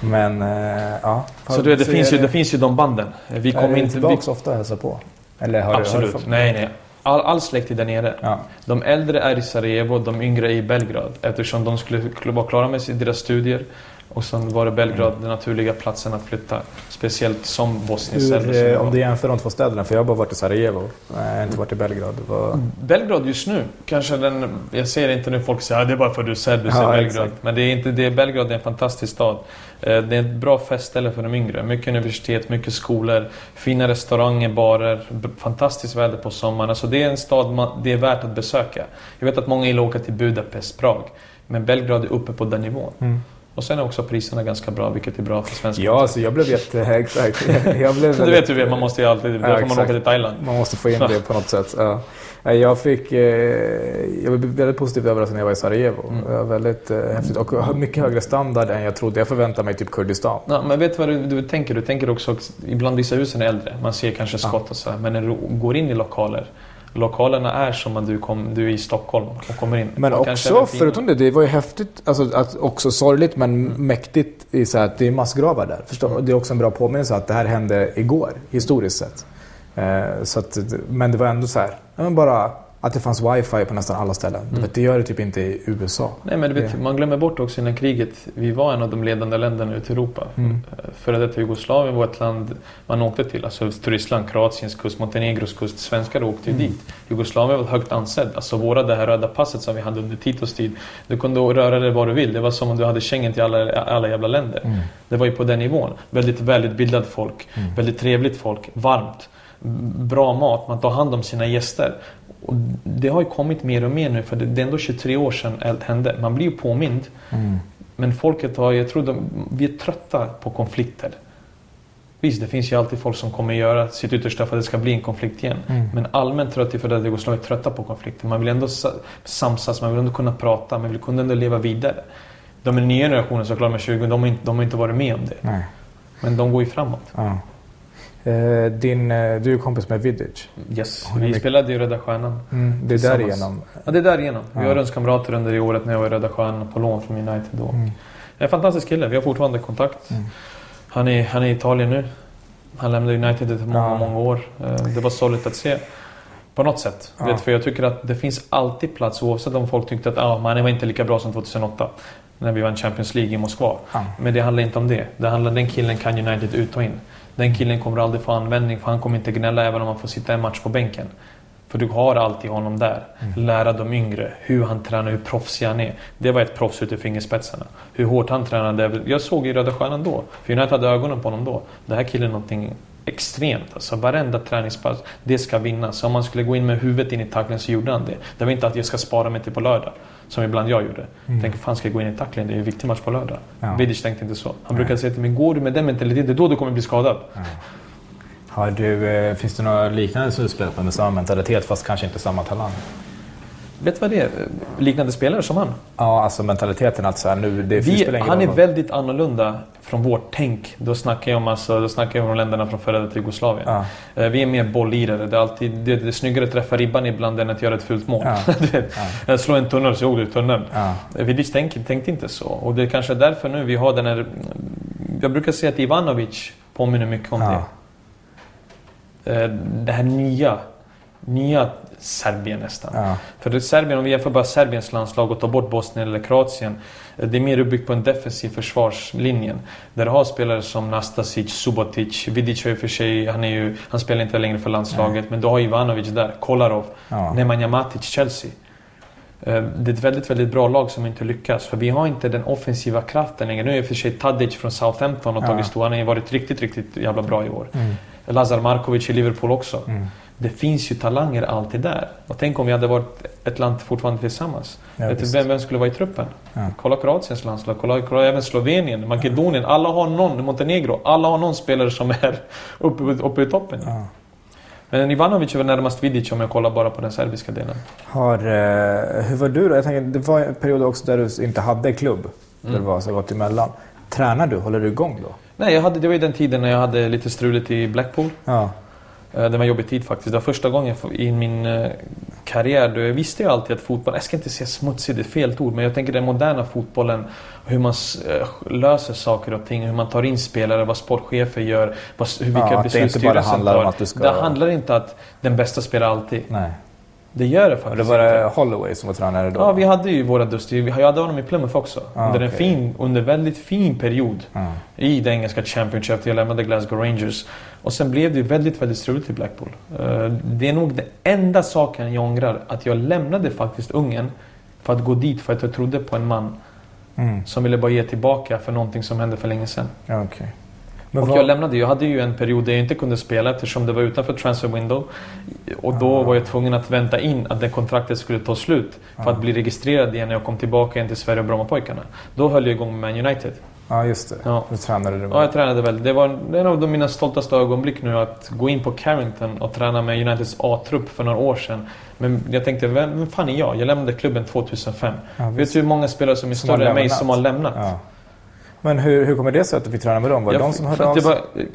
Men, äh, ja. Så du, det, finns ju, det finns ju de banden. Vi kommer inte... tillbaka vi... ofta och hälsa på? Eller har Absolut. Du, nej, nej. All, all släkt är där nere. Ja. De äldre är i Sarajevo, de yngre är i Belgrad. Eftersom de skulle vara klara med deras studier. Och sen var det Belgrad mm. den naturliga platsen att flytta. Speciellt som bosnisk Hur, eh, Om du jämför de två städerna, för jag har bara varit i Sarajevo. Jag har inte varit i Belgrad. Var... Belgrad just nu, kanske den... Jag ser inte nu folk säger att det är bara för att du är serb, du ja, Belgrad. Exakt. Men det är inte det. Belgrad är en fantastisk stad. Eh, det är ett bra festställe för de yngre. Mycket universitet, mycket skolor, fina restauranger, barer, fantastiskt väder på sommaren. Alltså det är en stad man, det är värt att besöka. Jag vet att många gillar att åka till Budapest, Prag. Men Belgrad är uppe på den nivån. Mm. Och sen är också priserna ganska bra, vilket är bra för svenska. Ja, så jag blev (laughs) jätte... (laughs) Exakt. Jag blev du vet ju, man måste ju alltid... Ja, får man åka till Thailand. Man måste få in det på något sätt. Ja. Jag fick... Eh, jag blev väldigt positivt överraskad när jag var i Sarajevo. Mm. Väldigt eh, häftigt och mycket högre standard än jag trodde. Jag förväntade mig typ Kurdistan. Ja, men vet du vad du, du tänker? Du tänker också... Ibland vissa husen är äldre. Man ser kanske skott och så. Men när du går in i lokaler lokalerna är som att du, kom, du är i Stockholm och kommer in. Men också, förutom det, det var ju häftigt, alltså att också sorgligt men mm. mäktigt i så att det är massgravar där. Förstå? Mm. Det är också en bra påminnelse att det här hände igår, historiskt sett. Eh, så att, men det var ändå så här, bara att det fanns wifi på nästan alla ställen. Mm. Det gör det typ inte i USA. Nej, men vet, man glömmer bort också innan kriget, vi var en av de ledande länderna ute i Europa. Mm. Eh, före detta Jugoslavien var ett land man åkte till. Alltså Turistland, Kroatiens kust, Montenegros kust. Svenskar åkte mm. dit. Jugoslavien var högt ansedd. Alltså våra, det här röda passet som vi hade under Titos tid. Du kunde röra dig var du vill. Det var som om du hade Schengen till alla, alla jävla länder. Mm. Det var ju på den nivån. Väldigt välutbildat folk. Mm. Väldigt trevligt folk. Varmt bra mat, man tar hand om sina gäster. Och det har ju kommit mer och mer nu för det är ändå 23 år sedan allt hände. Man blir ju påmind. Mm. Men folket har, jag tror de, vi är trötta på konflikter. Visst, det finns ju alltid folk som kommer göra sitt yttersta för att det ska bli en konflikt igen. Mm. Men allmänt tror jag att Jugoslavien är trötta på konflikter. Man vill ändå samsas, man vill ändå kunna prata, man vill kunna ändå leva vidare. De är nya generationen såklart med 20, de har inte, de har inte varit med om det. Nej. Men de går ju framåt. Ja. Eh, din, eh, du är kompis med Vidic. Yes, vi mycket... spelade ju Röda Stjärnan. Mm, det är därigenom? Ja, det är därigenom. Vi var rumskamrater under det året när jag var i Röda Stjärnan på lån från United då. Mm. En fantastisk kille, vi har fortfarande kontakt. Mm. Han, är, han är i Italien nu. Han lämnade United efter många, ja. många år. Eh, det var sorgligt att se. På något sätt. Ja. Vet, för jag tycker att det finns alltid plats oavsett om folk tyckte att ah, man var inte lika bra som 2008. När vi vann Champions League i Moskva. Ja. Men det handlar inte om det. det handlar, den killen kan United ut och in. Den killen kommer aldrig få användning för han kommer inte gnälla även om han får sitta en match på bänken. För du har alltid honom där. Mm. Lära de yngre hur han tränar, hur proffsig han är. Det var ett proffs ut i fingerspetsarna. Hur hårt han tränade. Jag såg i Röda Stjärnan då. För United hade ögonen på honom då. Det här killen är någonting extremt. Alltså varenda träningspass, det ska vinnas. Om man skulle gå in med huvudet in i tacklingen så gjorde han det. Det var inte att jag ska spara mig till på lördag. Som ibland jag gjorde. Mm. Tänk, fan ska jag gå in i tacklingen? Det är en viktig match på lördag. Ja. Vidic tänkte inte så. Han Nej. brukade säga till mig, går du med den mentaliteten, det är då du kommer bli skadad. Ja. Har du, eh, finns det några liknande som du spelar på med samma mentalitet fast kanske inte samma talang? Vet du vad det är? Liknande spelare som han? Ja, alltså mentaliteten att så här, nu, det Vi, Han är väldigt annorlunda från vårt tänk. Då snackar jag om, alltså, då snackar jag om länderna från före detta Jugoslavien. Ja. Eh, vi är mer bolllirare. Det är, alltid, det, det är snyggare att träffa ribban ibland än att göra ett fult mål. Ja. (laughs) ja. Slå en tunnel så gjorde du tunneln. Ja. Eh, vi tänkte, tänkte inte så. Och det är kanske därför nu vi har den här... Jag brukar säga att Ivanovic påminner mycket om det. Eh, det här nya, nya Serbien nästan. Ja. För Serbien, om vi jämför bara Serbiens landslag och tar bort Bosnien eller Kroatien. Eh, det är mer uppbyggt på en defensiv försvarslinjen. Där du har spelare som Nastasic, Subotic, Vidic har för sig, han, är ju, han spelar inte längre för landslaget. Ja. Men du har Ivanovic där, Kolarov, ja. Nemanja Matic, Chelsea. Eh, det är ett väldigt, väldigt bra lag som inte lyckas. För vi har inte den offensiva kraften längre. Nu är i och för sig Tadic från Southampton och tagit stor. Han har varit riktigt, riktigt jävla bra i år. Mm. Lazar Markovic i Liverpool också. Mm. Det finns ju talanger alltid där. Och tänk om vi hade varit ett land fortfarande tillsammans. Ja, vem, vem skulle vara i truppen? Ja. Kolla Kroatiens landslag, kolla, kolla även Slovenien, Makedonien. Alla har någon, Montenegro, alla har någon spelare som är (laughs) uppe, uppe i toppen. Ja. Men Ivanovic var närmast Vidic om jag kollar bara på den serbiska delen. Har, eh, hur var du då? Jag tänker, det var en period också där du inte hade klubb. Mm. Där det var så gått emellan. Tränar du? Håller du igång då? Nej, jag hade, det var ju den tiden när jag hade lite struligt i Blackpool. Ja. Eh, det var en jobbig tid faktiskt. Det var första gången i min eh, karriär då jag visste ju alltid att fotboll, jag ska inte säga smutsig, det är fel ord, men jag tänker den moderna fotbollen, hur man eh, löser saker och ting, hur man tar in spelare, vad sportchefer gör, vad, hur, vilka ja, beslut styrelsen tar. Det handlar inte att den bästa spelar alltid. Nej. Det gör det faktiskt. Det var det Holloway som var tränare då? Ja, vi hade ju våra Dusty. Jag hade honom i Plymouth också. Ah, under, en fin, under väldigt fin period ah. i det engelska Championship. Jag lämnade Glasgow Rangers. Och sen blev det väldigt, väldigt struligt i Blackpool. Uh, det är nog den enda saken jag ångrar. Att jag lämnade faktiskt Ungern för att gå dit för att jag trodde på en man mm. som ville bara ge tillbaka för någonting som hände för länge sedan. Okay. Men och vad... jag lämnade, jag hade ju en period där jag inte kunde spela eftersom det var utanför transfer window. Och då ah. var jag tvungen att vänta in att det kontraktet skulle ta slut. För ah. att bli registrerad igen när jag kom tillbaka igen till Sverige och Brommapojkarna. Då höll jag igång med Man United. Ja, just det. Ja. Du tränade du med. Ja, jag tränade väl. Det var en av mina stoltaste ögonblick nu att gå in på Carrington och träna med Uniteds A-trupp för några år sedan. Men jag tänkte, vem, vem fan är jag? Jag lämnade klubben 2005. Ja, Vet du hur många spelare som är som större än mig som har lämnat? Ja. Men hur, hur kommer det sig att du fick träna med dem? Var det de som hörde av sig?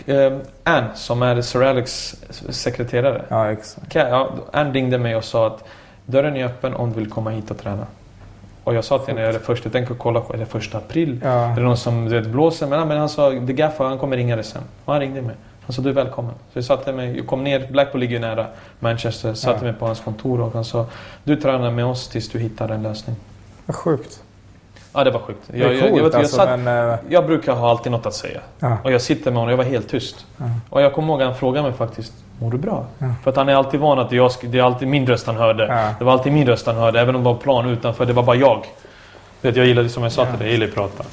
Det var eh, Ann som är Sir Alex sekreterare. Ja, exakt. Ja, Ann ringde mig och sa att dörren är öppen om du vill komma hit och träna. Och jag sa till henne, är det första, tänk att kolla, är det första april? Ja. Är det någon som du vet, blåser? Men, men han sa, The Gaffer, han kommer ringa dig sen. Och han ringde mig. Han sa, du är välkommen. Så jag satte mig, jag kom ner, Blackpool ligger nära Manchester, satte ja. mig på hans kontor och han sa, du tränar med oss tills du hittar en lösning. Vad sjukt. Ja, det var sjukt. Jag, det är coolt, jag, jag, alltså, satt, men, uh... jag brukar ha alltid något att säga. Ja. Och jag sitter med honom och jag var helt tyst. Ja. Och jag kommer ihåg att han frågade mig faktiskt Mår du bra? Ja. För att han är alltid van att jag, det är alltid min röst han hörde. Det var alltid min röst han hörde. Även om det var plan utanför. Det var bara jag. Vet, jag gillade, som jag sa till dig, jag gillar att prata.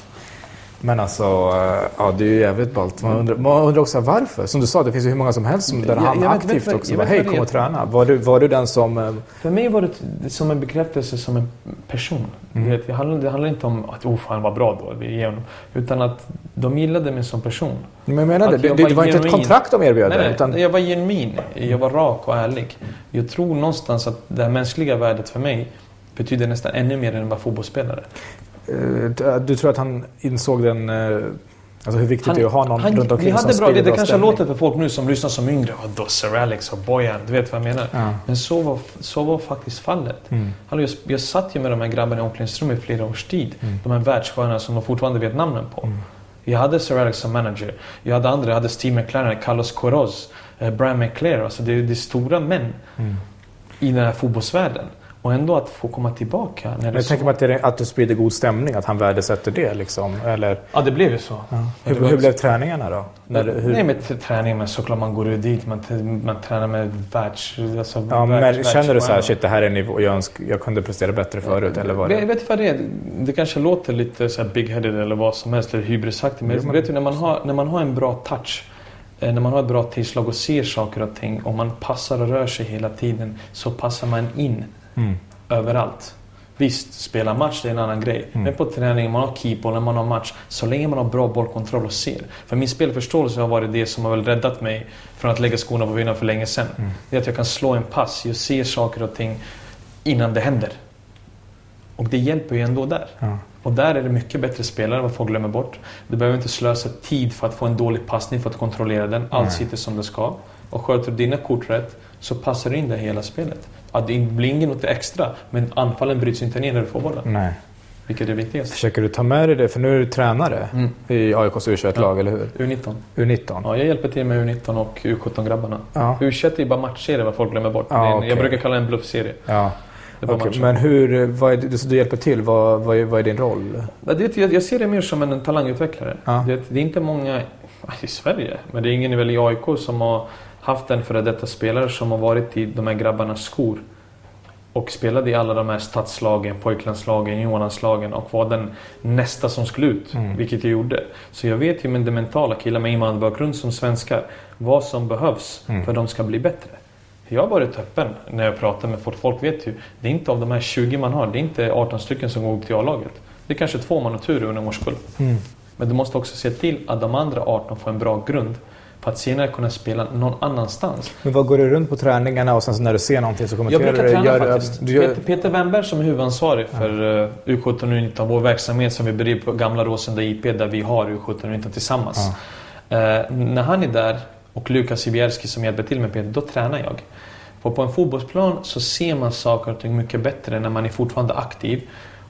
Men alltså, eh, ja det är ju jävligt ballt. Man undrar, man undrar också varför. Som du sa, det finns ju hur många som helst som, där han aktivt vet, också bara, hej kom och träna. Var du, var du den som... Eh, För mig var det som en bekräftelse som en person. Mm. Vet, det, handlar, det handlar inte om att oh, han var bra då, vi honom. Utan att de gillade mig som person. Men jag menar det, det, det var, inte ett kontrakt de erbjöd nej, nej, utan... jag var genuin. Jag var rak och ärlig. Jag tror någonstans att det här mänskliga värdet för mig betyder nästan ännu mer än att vara fotbollsspelare. Eh, du tror att han insåg den... Eh, alltså hur viktigt han, det är att ha någon han, runt omkring vi hade som bra, Det, det kanske stämning. låter för folk nu som lyssnar som yngre. Oh, då Sir Alex och Bojan, du vet vad jag menar. Ja. Men så var, så var faktiskt fallet. Mm. jag, jag satt ju med de här grabbarna i omklädningsrummet i flera års tid. Mm. De här världsstjärnorna som de fortfarande vet namnen på. Mm. Jag hade Sir Alex som manager. Jag hade andra. Jag hade Steve McLaren, Carlos Queiroz, eh, Brian McClare. Alltså det, det är stora män. Mm. i den här fotbollsvärlden. Och ändå att få komma tillbaka. När det jag tänker mig att, det, att du sprider god stämning, att han värdesätter det liksom. Eller... Ja, det blev ju så. Ja. Hur, hur blev träningarna då? När, hur... Nej, med träning, men såklart man går ju dit, man, man tränar med världs... Alltså, ja, världs, men känner du så här, shit det här är nivå, jag, önsk, jag kunde prestera bättre förut? Eller vad det? Jag vet vad det är. Det kanske låter lite så big-headed eller vad som helst, eller hybrisaktigt. Men men... vet du, när man, har, när man har en bra touch eh, när man har ett bra tillslag och ser saker och ting och man passar och rör sig hela tiden så passar man in. Mm överallt. Visst, spela match det är en annan grej. Mm. Men på träning, man har när man har match. Så länge man har bra bollkontroll och ser. För min spelförståelse har varit det som har väl räddat mig från att lägga skorna på hyllan för länge sedan. Mm. Det är att jag kan slå en pass, jag ser saker och ting innan det händer. Och det hjälper ju ändå där. Ja. Och där är det mycket bättre spelare än vad folk glömmer bort. Du behöver inte slösa tid för att få en dålig passning för att kontrollera den. Allt sitter som det ska. Och sköter du dina kort rätt så passar du in det hela spelet. Att det blir inget extra, men anfallen bryts inte ner när du får bollen. Nej. Vilket är viktigast. Försöker du ta med dig det? För nu är du tränare mm. i AIKs U21-lag, ja. eller hur? U19. U19? Ja, jag hjälper till med U19 och U17-grabbarna. Ja. U21 är bara matchserie, vad folk glömmer bort. Ja, okay. Jag brukar kalla det en bluffserie. Ja. Okay, men hur, vad är det, du hjälper till, vad, vad, är, vad är din roll? Det, jag, jag ser det mer som en talangutvecklare. Ja. Det, det, är inte många i Sverige, men det är ingen väl i AIK som har haft en före detta spelare som har varit i de här grabbarnas skor och spelade i alla de här stadslagen, pojklandslagen, juniorlandslagen och var den nästa som skulle ut, mm. vilket jag gjorde. Så jag vet ju med det mentala, killar med invandrarbakgrund som svenskar, vad som behövs mm. för att de ska bli bättre. Jag har varit öppen när jag pratar med folk. Folk vet ju, det är inte av de här 20 man har, det är inte 18 stycken som går upp till A-laget. Det är kanske två man har tur under en årskull. Mm. Men du måste också se till att de andra 18 får en bra grund för att senare kunna spela någon annanstans. Men vad går du runt på träningarna och sen när du ser någonting så kommenterar du? Jag brukar träna gör, faktiskt. Gör... Peter, Peter Wennberg som är huvudansvarig för ja. U17 och U19, vår verksamhet som vi bedriver på Gamla Råsunda IP där vi har U17 och U19 tillsammans. Ja. Uh, när han är där och Lukas Sibierski som hjälper till med Peter, då tränar jag. På, på en fotbollsplan så ser man saker och ting mycket bättre när man är fortfarande aktiv.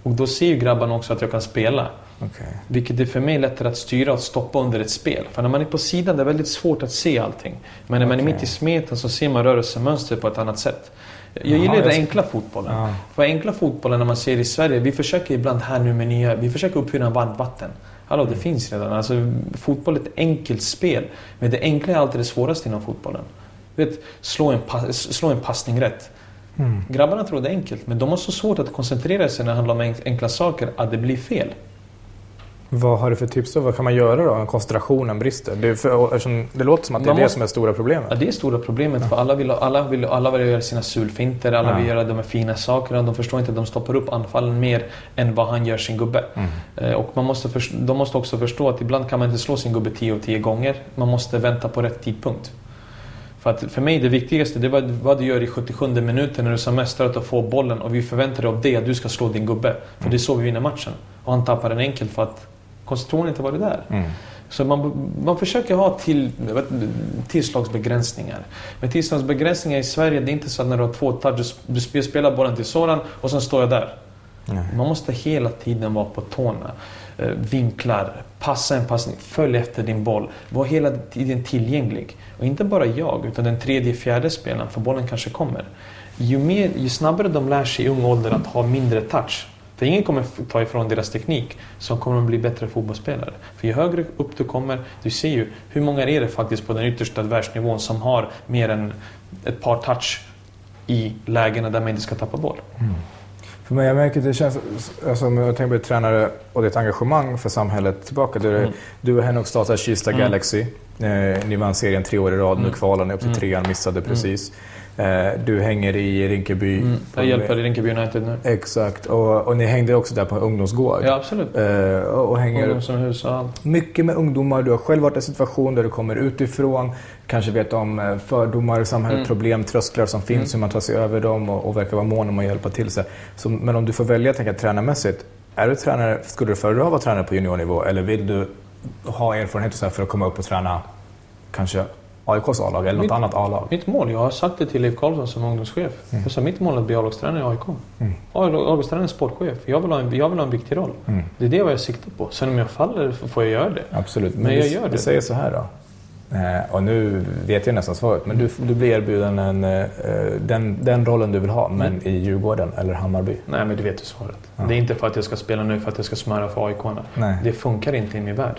Och då ser ju grabbarna också att jag kan spela. Okay. Vilket är för mig lättare att styra och stoppa under ett spel. För när man är på sidan det är väldigt svårt att se allting. Men när okay. man är mitt i smeten så ser man rörelsemönster på ett annat sätt. Jag gillar Jaha, den enkla fotbollen. Ja. För enkla fotbollen när man ser i Sverige, vi försöker ibland här nu med nya, vi försöker uppfinna varmvatten. Hallå, det mm. finns redan. Alltså, fotboll är ett enkelt spel. Men det enkla är alltid det svåraste inom fotbollen. Vet, slå, en slå en passning rätt. Mm. Grabbarna tror det är enkelt, men de har så svårt att koncentrera sig när det handlar om enkla saker att det blir fel. Vad har du för tips då? Vad kan man göra då om koncentrationen brister? Det, för, det låter som att det är måste, det som är stora problemet. Ja, det är stora problemet. Ja. För alla vill, alla, vill, alla vill göra sina sulfinter, alla ja. vill göra de här fina sakerna. De förstår inte att de stoppar upp anfallen mer än vad han gör sin gubbe. Mm. Eh, och man måste förstå, de måste också förstå att ibland kan man inte slå sin gubbe 10 av 10 gånger. Man måste vänta på rätt tidpunkt. För, att för mig det viktigaste det var vad du gör i 77 minuten när du som mest att få bollen och vi förväntar dig av det att du ska slå din gubbe. För det är så vi vinner matchen. Och han tappar den enkelt för att koncentrationen inte varit där. Mm. Så man, man försöker ha till, tillslagsbegränsningar. Men tillslagsbegränsningar i Sverige, det är inte så att när du har två touch, du spelar bollen till sådan och sen står jag där. Nej. Man måste hela tiden vara på tårna. Eh, vinklar, passa en passning, följ efter din boll. Var hela tiden tillgänglig. Och inte bara jag, utan den tredje, fjärde spelaren, för bollen kanske kommer. Ju, mer, ju snabbare de lär sig i ung ålder att ha mindre touch, för ingen kommer ta ifrån deras teknik så kommer de bli bättre fotbollsspelare. För ju högre upp du kommer, du ser ju hur många är det faktiskt på den yttersta världsnivån som har mer än ett par touch i lägena där man inte ska tappa boll. Mm. För mig, jag märker att det känns, alltså, jag tänker på tränare och ditt engagemang för samhället tillbaka. Du, mm. du och Henok startade Kista mm. Galaxy. Eh, ni vann serien tre år i rad, mm. nu kvalar ni upp till mm. trean, missade mm. precis. Eh, du hänger i Rinkeby. Mm, jag hjälper i Rinkeby United nu. Exakt. Och, och ni hängde också där på ungdomsgård. Ja, absolut. Eh, och hänger Ungdomshus och allt. Mycket med ungdomar. Du har själv varit i en situation där du kommer utifrån. Kanske vet om eh, fördomar i samhället, mm. problem, trösklar som finns, mm. hur man tar sig över dem och, och verkar vara mån om att hjälpa till sig. Så, men om du får välja att tänka tränarmässigt. Är du tränare, skulle du föredra att vara tränare på juniornivå eller vill du ha erfarenhet för att komma upp och träna kanske AIKs A-lag eller mitt, något annat A-lag? Mitt mål, jag har sagt det till Leif Karlsson som ungdomschef. Mm. Jag sa mitt mål är att bli A-lagstränare i AIK. Mm. A-lagstränare är sportchef. Jag vill, ha en, jag vill ha en viktig roll. Mm. Det är det jag siktar på. Sen om jag faller får jag göra det. Absolut. Men, Men jag gör det. Vi säger så här då. Eh, och nu vet jag nästan svaret, men du, du blir erbjuden en, eh, den, den rollen du vill ha, men mm. i Djurgården eller Hammarby? Nej, men du vet ju svaret. Ja. Det är inte för att jag ska spela nu för att jag ska smöra för aik Det funkar inte i min värld.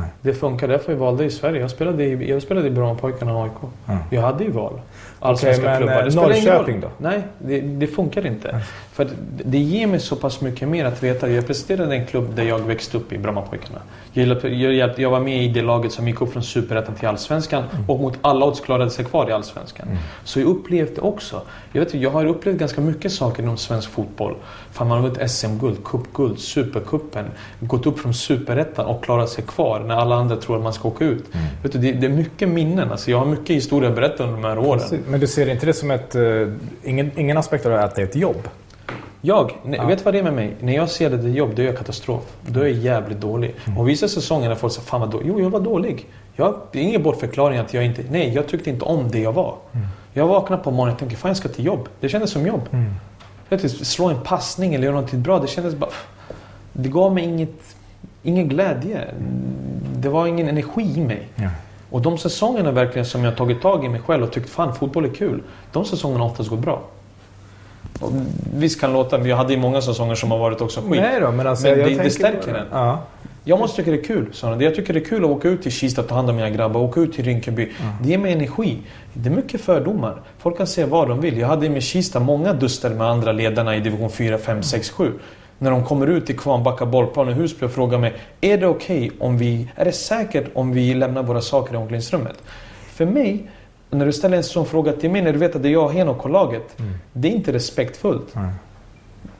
Nej. Det funkar, därför jag valde i Sverige. Jag spelade i, jag spelade i Brommapojkarna och AIK. Ja. Jag hade ju val allsvenska okay, klubbar. Det Norrköping då? Nej, det, det funkar inte. Mm. För det ger mig så pass mycket mer att veta. Jag representerade en klubb där jag växte upp i, Brommapojkarna. Jag, jag, jag, var med i det laget som gick upp från Superettan till Allsvenskan mm. och mot alla odds klarade sig kvar i Allsvenskan. Mm. Så jag upplevde också. Jag, vet, jag har upplevt ganska mycket saker inom svensk fotboll. Fan, man har vunnit SM-guld, cupguld, Supercupen. Gått upp från Superettan och klarat sig kvar när alla andra tror att man ska åka ut. Mm. Vet du, det, det, är mycket minnen. Alltså, jag har mycket historia att berätta under de här åren. Men du ser inte det som ett... Uh, ingen, ingen aspekt av det att det är ett jobb? Jag, ja. vet vad det är med mig? När jag ser det ett jobb, då är jag katastrof. Då är jag jävligt dålig. Mm. Och vissa säsonger när folk säger Fan vad dålig. Jo, jag var dålig. Jag, det är ingen bortförklaring att jag inte... Nej, jag tyckte inte om det jag var. Mm. Jag vaknade på morgonen och tänkte Fan jag ska till jobb. Det kändes som jobb. Mm. Jag vet, slå en passning eller göra något bra. Det kändes bara... Det gav mig inget, ingen glädje. Det var ingen energi i mig. Ja. Och de säsongerna verkligen som jag tagit tag i mig själv och tyckt fan fotboll är kul. De säsongerna oftast gått bra. Och visst kan låta, men jag hade ju många säsonger som har varit också skit. Nej då, men alltså, men det, det stärker en. Ja. Jag måste tycka det är kul. Jag tycker det är kul att åka ut till Kista och ta hand om mina grabbar. Åka ut till Rinkeby. Mm. Det ger mig energi. Det är mycket fördomar. Folk kan säga vad de vill. Jag hade med Kista många duster med andra ledarna i division 4, 5, 6, 7 när de kommer ut till Kvarnbacka bollplan i Husby och frågar mig Är det okej okay om vi... Är det säkert om vi lämnar våra saker i omklädningsrummet? För mig, när du ställer en sån fråga till mig när du vet att det är jag och Henok och laget. Mm. Det är inte respektfullt. Mm.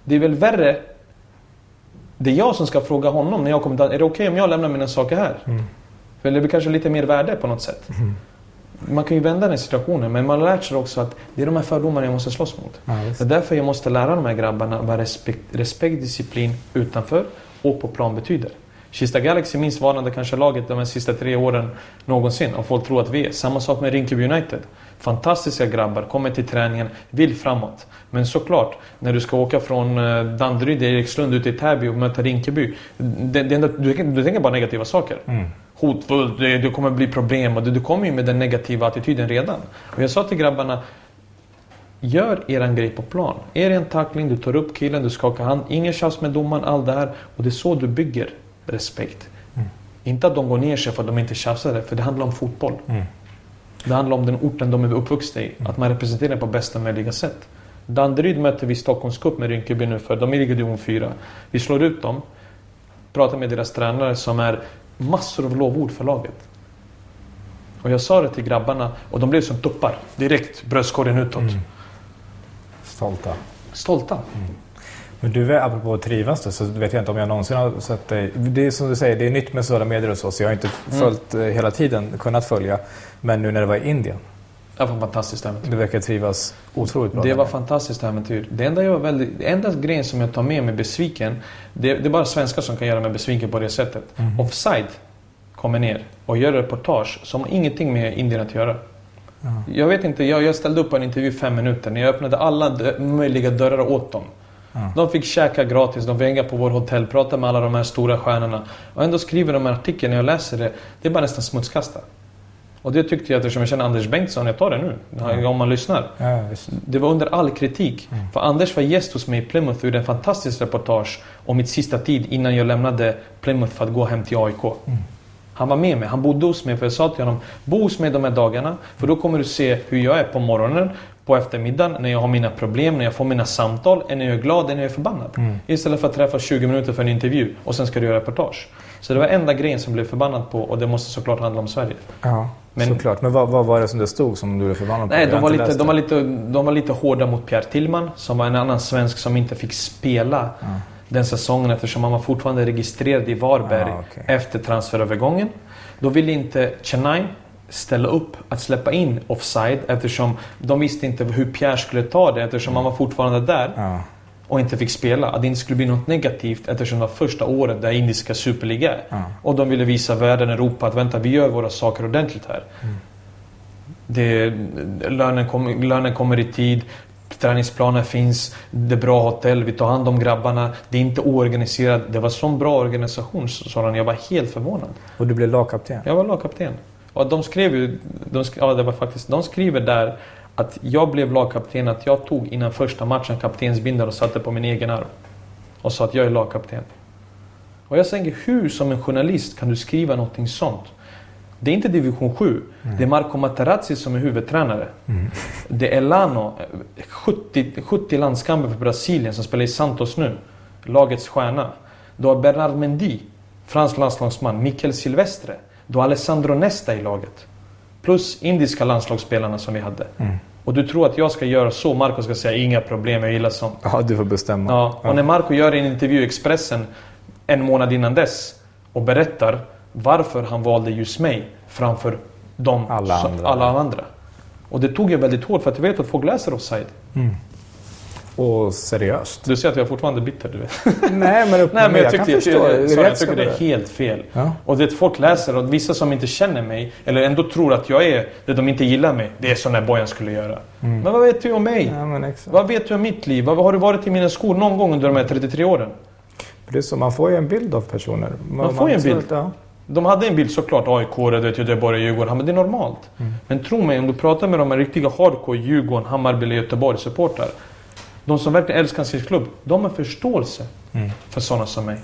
Det är väl värre det är jag som ska fråga honom när jag kommer Är det okej okay om jag lämnar mina saker här? Mm. För det blir kanske lite mer värde på något sätt. Mm. Man kan ju vända den situationen men man har lärt sig också att det är de här fördomarna jag måste slåss mot. Ja, det är därför jag måste lära de här grabbarna vad respekt, respekt, disciplin utanför och på plan betyder. Kista Galaxy minst varnade kanske laget de här sista tre åren någonsin och folk tror att vi är. Samma sak med Rinkeby United. Fantastiska grabbar, kommer till träningen, vill framåt. Men såklart, när du ska åka från eh, Danderyd, Erikslund ut till Täby och möta Rinkeby. Det, det enda, du, du tänker bara negativa saker. Mm. Hotfullt, det, det kommer bli problem och du, kommer ju med den negativa attityden redan. Och jag sa till grabbarna Gör eran grej på plan. Är det en tackling, du tar upp killen, du skakar hand. Ingen tjafs med domaren, allt det här. Och det är så du bygger respekt. Mm. Inte att de går ner sig för att de inte tjafsade, för det handlar om fotboll. Mm. Det handlar om den orten de är uppvuxna i. Mm. Att man representerar på bästa möjliga sätt. Danderyd möter vi Stockholms Cup med Rinkeby nu för. De är i division 4. Vi slår ut dem. Pratar med deras tränare som är massor av lovord för laget. Och jag sa det till grabbarna och de blev som tuppar. Direkt bröstkorgen utåt. Mm. Stolta. Stolta. Mm. Men du, apropå att trivas då, så vet jag inte om jag någonsin har sett dig... Det är som du säger, det är nytt med sociala medier och så, så jag har inte mm. följt mm. hela tiden, kunnat följa. Men nu när det var i Indien. Det var fantastiskt äventyr. Du verkar trivas otroligt bra. Det var fantastiskt äventyr. Det enda, jag var väldigt, det enda grejen som jag tar med mig besviken, det, det är bara svenskar som kan göra mig besviken på det sättet. Mm. Offside kommer ner och gör reportage som har ingenting med Indien att göra. Mm. Jag vet inte, jag, jag ställde upp en intervju fem minuter när jag öppnade alla möjliga dörrar åt dem. Mm. De fick käka gratis, de hänga på vår hotell, prata med alla de här stora stjärnorna. Och ändå skriver de en artikel när jag läser det. Det är bara nästan smutskasta. Och det tyckte jag eftersom jag känner Anders Bengtsson, jag tar det nu, mm. om man lyssnar. Ja, det var under all kritik. Mm. För Anders var gäst hos mig i Plymouth och gjorde en fantastisk reportage om mitt sista tid innan jag lämnade Plymouth för att gå hem till AIK. Mm. Han var med mig, han bodde hos mig för jag sa till honom Bo hos mig de här dagarna för då kommer du se hur jag är på morgonen på eftermiddagen när jag har mina problem, när jag får mina samtal, är när jag är glad, är när jag är förbannad. Mm. Istället för att träffa 20 minuter för en intervju och sen ska du göra reportage. Så det var enda grejen som blev förbannad på och det måste såklart handla om Sverige. Ja, men, såklart. Men vad, vad var det som det stod som du blev förbannad på? Nej, de var, lite, de, var lite, de var lite hårda mot Pierre Tillman som var en annan svensk som inte fick spela ja. den säsongen eftersom han var fortfarande registrerad i Varberg ja, okay. efter transferövergången. Då ville inte Chennai ställa upp att släppa in offside eftersom de visste inte hur Pierre skulle ta det eftersom mm. han var fortfarande där. Ja. Och inte fick spela. Att det inte skulle bli något negativt eftersom det var första året där indiska superliga är. Ja. Och de ville visa världen, Europa att vänta, vi gör våra saker ordentligt här. Mm. Det, lönen, kom, lönen kommer i tid, träningsplaner finns, det är bra hotell, vi tar hand om grabbarna. Det är inte oorganiserat. Det var sån bra organisation, Soran. Jag var helt förvånad. Och du blev lagkapten? Jag var lagkapten. Och de skrev ju... De, sk ja, det var faktiskt, de skriver där att jag blev lagkapten, att jag tog innan första matchen kaptensbindel och satte på min egen arm. Och sa att jag är lagkapten. Och jag tänker, hur som en journalist kan du skriva någonting sånt? Det är inte division 7. Mm. Det är Marco Materazzi som är huvudtränare. Mm. Det är Lano, 70, 70 landskamper för Brasilien som spelar i Santos nu. Lagets stjärna. Du har Bernard Mendy, fransk landslagsman. Mikel Silvestre. Du har Alessandro Nesta i laget. Plus indiska landslagsspelarna som vi hade. Mm. Och du tror att jag ska göra så, Marco ska säga inga problem, jag gillar sånt. Ja, du får bestämma. Ja, och när Marco gör en intervju i Expressen en månad innan dess och berättar varför han valde just mig framför de, alla, andra. alla andra. Och det tog jag väldigt hårt för att jag vet att folk läser offside. Mm. Och seriöst. Du ser att jag är fortfarande bitter, du vet. (laughs) Nej, men, upp, Nej, men jag, jag tyckte, jag, jag, sorry, jag tycker det är helt fel. Ja. Och det folk läser och vissa som inte känner mig, eller ändå tror att jag är det de inte gillar mig. Det är så när Bojan skulle göra. Mm. Men vad vet du om mig? Ja, vad vet du om mitt liv? Vad har du varit i mina skor någon gång under de här 33 åren? Är så, man får ju en bild av personer. Man, man får ju en bild. Ja. De hade en bild såklart, AIK, Göteborg, Djurgården. Men det är normalt. Mm. Men tro mig, om du pratar med de riktiga hardcore Djurgården, Hammarby eller Göteborg-supportrar. De som verkligen älskar sin klubb, de har förståelse mm. för sådana som mig.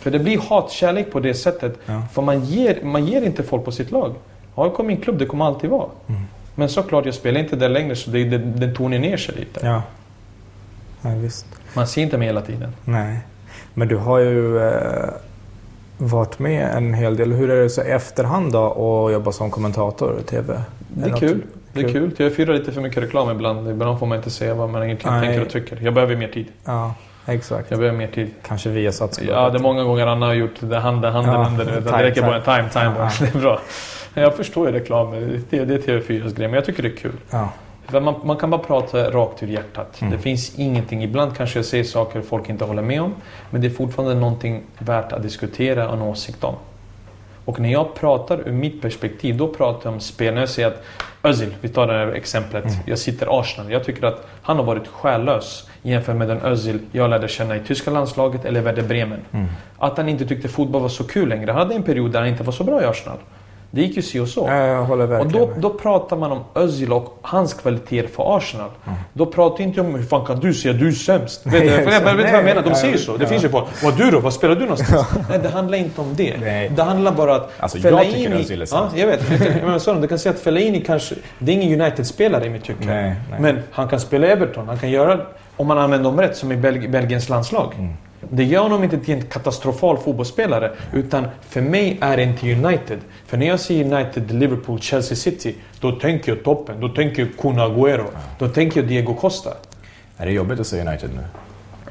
För det blir hatkärlek på det sättet. Ja. För man ger, man ger inte folk på sitt lag. AIK är min klubb, det kommer alltid vara. Mm. Men såklart, jag spelar inte där längre så det, det, den tonar ner sig lite. Ja. ja, visst. Man ser inte mig hela tiden. Nej. Men du har ju eh, varit med en hel del. Hur är det så efterhand då att jobba som kommentator i TV? Det är, är kul. Det är kul. Jag fyrar lite för mycket reklam ibland. Ibland får man inte säga vad man egentligen Nej. tänker och tycker. Jag behöver mer tid. Ja, exakt. Jag behöver mer tid. Kanske via satsbolag. Ja, det är många gånger Anna har gjort det handen, handen ja, under. Det, räcker bara en time, time. Ja. (laughs) Det är bra. Jag förstår ju reklam. Det, det är TV4s grej, men jag tycker det är kul. Ja. Man, man, kan bara prata rakt ur hjärtat. Mm. Det finns ingenting. Ibland kanske jag säger saker folk inte håller med om. Men det är fortfarande någonting värt att diskutera och en åsikt om. Och när jag pratar ur mitt perspektiv, då pratar jag om spel. När jag säger att Özil, vi tar det här exemplet. Mm. Jag sitter Arsenal. Jag tycker att han har varit själlös jämfört med den Özil jag lärde känna i tyska landslaget eller Werder Bremen. Mm. Att han inte tyckte fotboll var så kul längre. Han hade en period där han inte var så bra i Arsenal. Det gick ju si och så. Ja, jag håller verkligen och då, då pratar man om Özil och hans kvaliteter för Arsenal. Mm. Då pratar inte om hur fan kan du säga du är sämst? vet, du, vad jag menar? De säger så. Det ja. finns ju på Vad du då? Vad spelar du någonstans? Nej, det handlar inte om det. Nej. Det handlar bara att... Alltså jag tycker Özil är sämst. Ja, jag vet. Men så, du kan säga att Fellaini kanske... Det är ingen United-spelare i mitt tycke. Nej, nej. Men han kan spela Everton. Han kan göra... Om man använder dem rätt, som i Belg Belgiens landslag. Mm. Det gör honom inte till en katastrofal fotbollsspelare. Utan för mig är det inte United. För när jag säger United, Liverpool, Chelsea City. Då tänker jag toppen. Då tänker jag Kun Agüero. Då tänker jag Diego Costa. Är det jobbigt att säga United nu?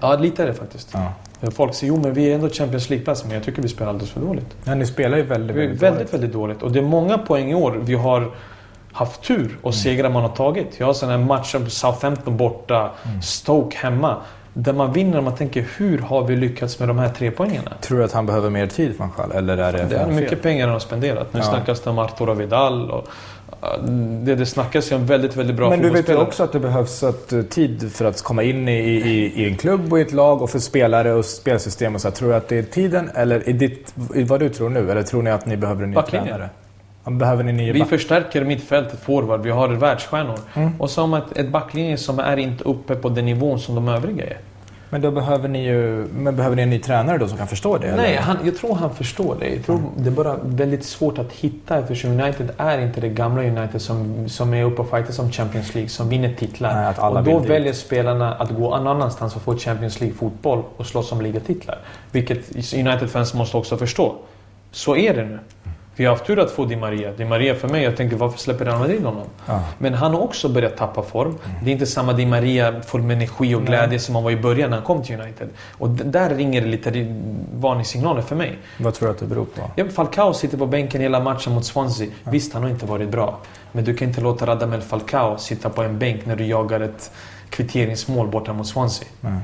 Ja, lite är det faktiskt. Ja. Folk säger jo men vi är ändå Champions League-plats. Men jag tycker vi spelar alldeles för dåligt. Ja, ni spelar ju väldigt, väldigt, väldigt dåligt. Väldigt dåligt. Och det är många poäng i år vi har haft tur och mm. segrar man har tagit. Jag har sådana matcher, Southampton borta, mm. Stoke hemma. Där man vinner och man tänker hur har vi lyckats med de här tre poängerna? Tror du att han behöver mer tid van Gaal? Eller är det det är mycket fel? pengar han har spenderat. Nu ja. snackas det om Arturo Vidal. Och, uh, det, det snackas ju om väldigt, väldigt bra Men du vet ju också att det behövs ett, uh, tid för att komma in i, i, i, en klubb och i ett lag och för spelare och spelsystem och så. Tror du att det är tiden eller är ditt, vad du tror nu? Eller tror ni att ni behöver en ny tränare? Behöver ni nya vi förstärker mittfältet forward. Vi har världsstjärnor. Mm. Och så har man ett, ett backlinje som är inte uppe på den nivån som de övriga är. Men då behöver ni ju men behöver ni en ny tränare då som kan förstå det? Nej, han, jag tror han förstår det. Jag tror mm. Det är bara väldigt svårt att hitta eftersom United är inte det gamla United som, som är uppe och fightar som Champions League, som vinner titlar. Nej, och då väljer spelarna att gå någon annanstans och få Champions League-fotboll och slåss om ligatitlar. Vilket United-fans måste också förstå. Så är det nu. Vi har haft tur att få Di Maria. Di Maria för mig, jag tänkte varför släpper Real Madrid honom? Ah. Men han har också börjat tappa form. Mm. Det är inte samma Di Maria full med energi och glädje Nej. som han var i början när han kom till United. Och där ringer det lite varningssignaler för mig. Vad tror du att det beror på? Ja, Falcao sitter på bänken hela matchen mot Swansea. Ah. Visst, han har inte varit bra. Men du kan inte låta Radamel Falcao sitta på en bänk när du jagar ett kvitteringsmål borta mot Swansea. Mm.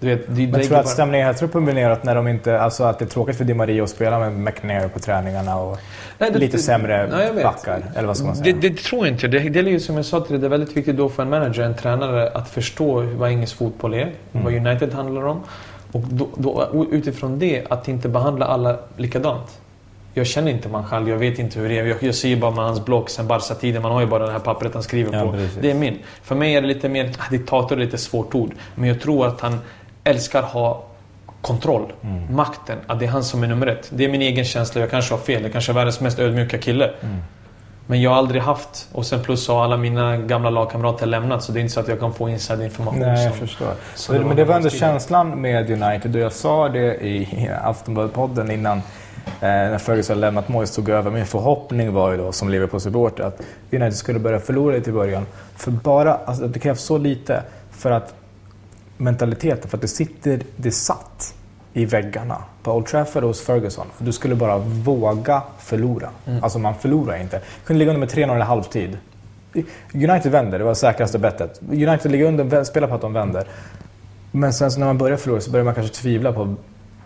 Du vet, det, men tror du att stämningen truppen blir neråt när de inte... Alltså att det är tråkigt för Di Maria att spela med McNair på träningarna och nej, det, lite sämre nej, backar? Eller vad ska man säga? Det, det tror jag inte. Det, det är ju som jag sa till dig, det är väldigt viktigt då för en manager, en tränare, att förstå vad engelsk fotboll är. Mm. Vad United handlar om. Och då, då, utifrån det, att inte behandla alla likadant. Jag känner inte Manchal, jag vet inte hur det är. Jag, jag ser bara med hans blogg sen Barca-tiden. Man har ju bara det här pappret han skriver ja, på. Precis. Det är min. För mig är det lite mer... Ah, diktator är lite svårt ord. Men jag tror att han älskar ha kontroll. Mm. Makten. Att det är han som är nummer ett. Det är min egen känsla. Jag kanske har fel. Jag kanske är världens mest ödmjuka kille. Mm. Men jag har aldrig haft, och sen plus har alla mina gamla lagkamrater lämnat så det är inte så att jag kan få inside information. Nej, jag förstår. Så men, det, men det var ändå känslan med United och jag sa det i (laughs) Aftonbladet-podden innan eh, när Ferguson lämnat Moyes tog över. Min förhoppning var ju då som Liverpool-supporter att United skulle börja förlora lite i början. För bara, alltså, det krävs så lite för att mentaliteten, för att det sitter, det satt i väggarna på Old Trafford hos Ferguson. Du skulle bara våga förlora. Mm. Alltså man förlorar inte. Kunde ligga under med 3-0 i halvtid. United vänder, det var säkraste bettet. United ligger under, spelar på att de vänder. Men sen när man börjar förlora så börjar man kanske tvivla på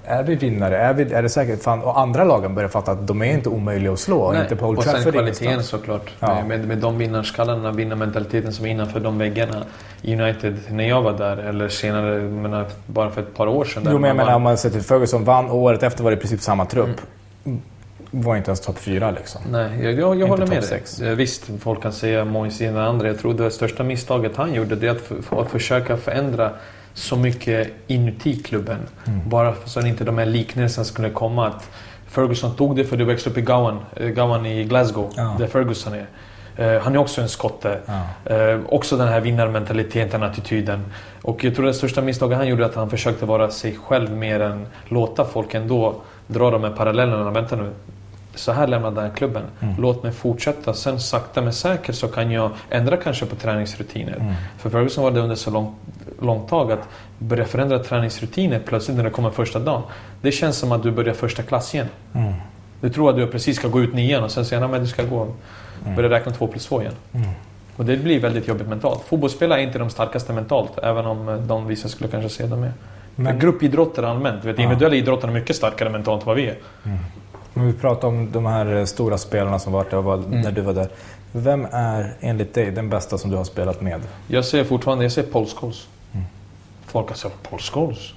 är vi vinnare? Är, vi, är det säkert? Fan, och andra lagen börjar fatta att de är inte omöjliga att slå. Nej. Inte på Old och sen kvaliteten såklart. Ja. Med, med, de vinnarskallarna, vinnarmentaliteten som är innanför de väggarna. United, när jag var där, eller senare, menar, bara för ett par år sedan. Jo, men jag menar om man ser till Ferguson vann och året efter var det i princip samma trupp. Mm. Var inte ens topp fyra liksom. Nej, jag, jag, jag håller med dig. Visst, folk kan säga Moise den andra. Jag tror det största misstaget han gjorde det är att, att försöka förändra så mycket inuti klubben. Mm. Bara så att inte de här liknelserna skulle komma. Att Ferguson tog det för du växte upp i Gowan, eh, Gowan i Glasgow, ja. där Ferguson är. Uh, han är också en skotte. Ja. Uh, också den här vinnarmentaliteten, attityden. Och jag tror det största misstaget han gjorde att han försökte vara sig själv mer än låta folk ändå dra de här parallellerna. Vänta nu, så här lämnade han klubben. Mm. Låt mig fortsätta. Sen sakta men säkert så kan jag ändra kanske på träningsrutiner. Mm. För Ferguson var det under så lång, långt tag att börja förändra träningsrutiner plötsligt när det kommer första dagen. Det känns som att du börjar första klass igen. Mm. Du tror att du precis ska gå ut nian och sen säger att du ska gå mm. börja räkna två plus två igen. Mm. Och det blir väldigt jobbigt mentalt. Fotbollsspelare är inte de starkaste mentalt, även om de vissa skulle kanske se dem med. Men... gruppidrotter allmänt, vet, individuella ja. idrotter är mycket starkare mentalt än vad vi är. Mm. Om vi pratar om de här stora spelarna som varit där var, mm. när du var där. Vem är enligt dig den bästa som du har spelat med? Jag säger fortfarande jag säger Paul Scholes. Folk har sagt Paul Scholes?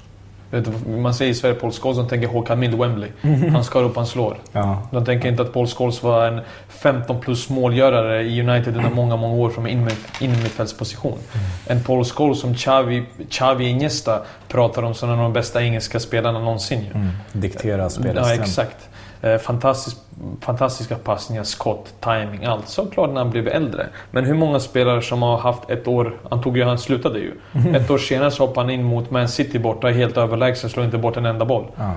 Man säger i Sverige Paul Scholes, de tänker Håkan Mild Wembley. (laughs) Han skar upp, han slår. Ja. De tänker inte att Paul Scholes var en 15 plus målgörare i United under många, många år från innermittfältsposition. Mm. En Paul Scholes som Xavi, Xavi Iniesta pratar om som en av de bästa engelska spelarna någonsin. Mm. Diktera spelet. Ja, exakt. Eh, fantastisk, fantastiska passningar, skott, timing, allt. Såklart när han blev äldre. Men hur många spelare som har haft ett år, han tog ju, han slutade ju. Mm. Ett år senare så hoppade han in mot Man City borta, helt överlägsen, slår inte bort en enda boll. Ah.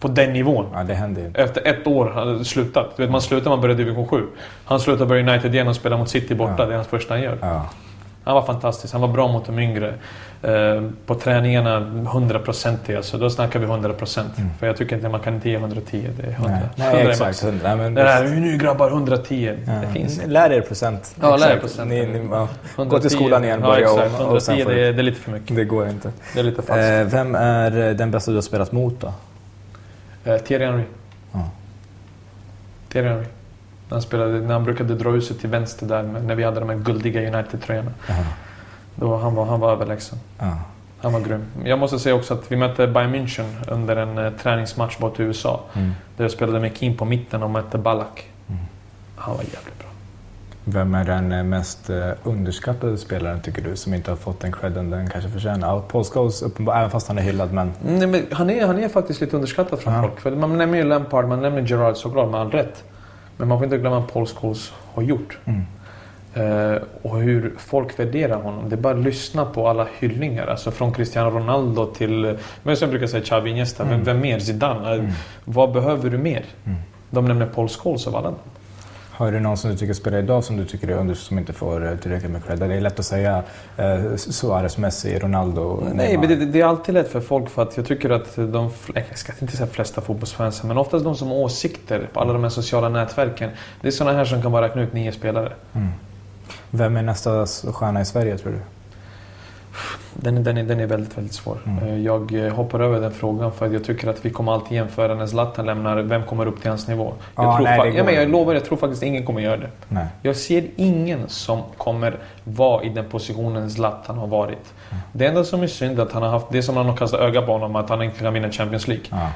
På den nivån. Ja, det hände inte. Efter ett år hade slutat. Du vet, man slutar man börjar division 7. Han slutar börja United igen och spelar mot City borta. Ja. Det är hans första han gör. Ja. Han var fantastisk. Han var bra mot de yngre. Eh, på träningarna 100% alltså. Då snackar vi 100%. Mm. För jag tycker inte man kan inte ge 110. Det är 100. Nej, Nej 100 exakt. 100, men det här, nu grabbar 110. Ja. Det finns. Lär er procent. Ja, lär er procent. Ni, ni, ja. Gå till skolan igen. Ja, exakt. 110 och det, är, det är lite för mycket. Det går inte. Det är lite fast. Eh, vem är den bästa du har spelat mot då? Eh, Thierry Henry. Ja. Thierry Henry. När han, spelade, när han brukade dra ut sig till vänster där när vi hade de här guldiga United-tröjorna. Då han var han var överlägsen. Ja. Han var grym. Jag måste säga också att vi mötte Bayern München under en uh, träningsmatch mot USA. Mm. Där jag spelade med Kim på mitten och mötte Ballack. Mm. Han var jävligt bra. Vem är den eh, mest uh, underskattade spelaren tycker du, som inte har fått den credden den kanske förtjänar? Ja, Paul Scholes även fast han är hyllad, men... Nej, men han, är, han är faktiskt lite underskattad från ja. folk. För man nämner ju Lampard, man nämner Gerard såklart med all rätt. Men man får inte glömma vad Paul Scholes har gjort. Mm. Uh, och hur folk värderar honom. Det är bara att lyssna på alla hyllningar. Alltså från Cristiano Ronaldo till, men som jag brukar säga, Xavi Iniesta. Mm. Vem, vem mer? Zidane. Mm. Vad behöver du mer? Mm. De nämner Paul Scholes av alla. Har du någon som du tycker spelar idag som du tycker är under som inte får eh, tillräckligt med cred? Det är lätt att säga eh, Suarez, Messi, Ronaldo, Nej, men det, det, är alltid lätt för folk för att jag tycker att de, jag ska inte säga flesta fotbollsfans, men oftast de som har åsikter på alla de här sociala nätverken. Det är sådana här som kan bara räkna ut nio spelare. Mm. Vem är nästa stjärna i Sverige tror du? Den, den, är, den är väldigt, väldigt svår. Mm. Eh, jag eh, hoppar över den frågan för jag tycker att vi kommer alltid jämföra när Zlatan lämnar, vem kommer upp till hans nivå? Jag, ah, tror nej, ja, men jag lovar, jag tror faktiskt ingen kommer göra det. Nej. Jag ser ingen som kommer vara i den positionen Zlatan har varit. Mm. Det enda som är synd är att han har haft, det som han har kastat öga på honom, att han inte kan vinna Champions League. Ah.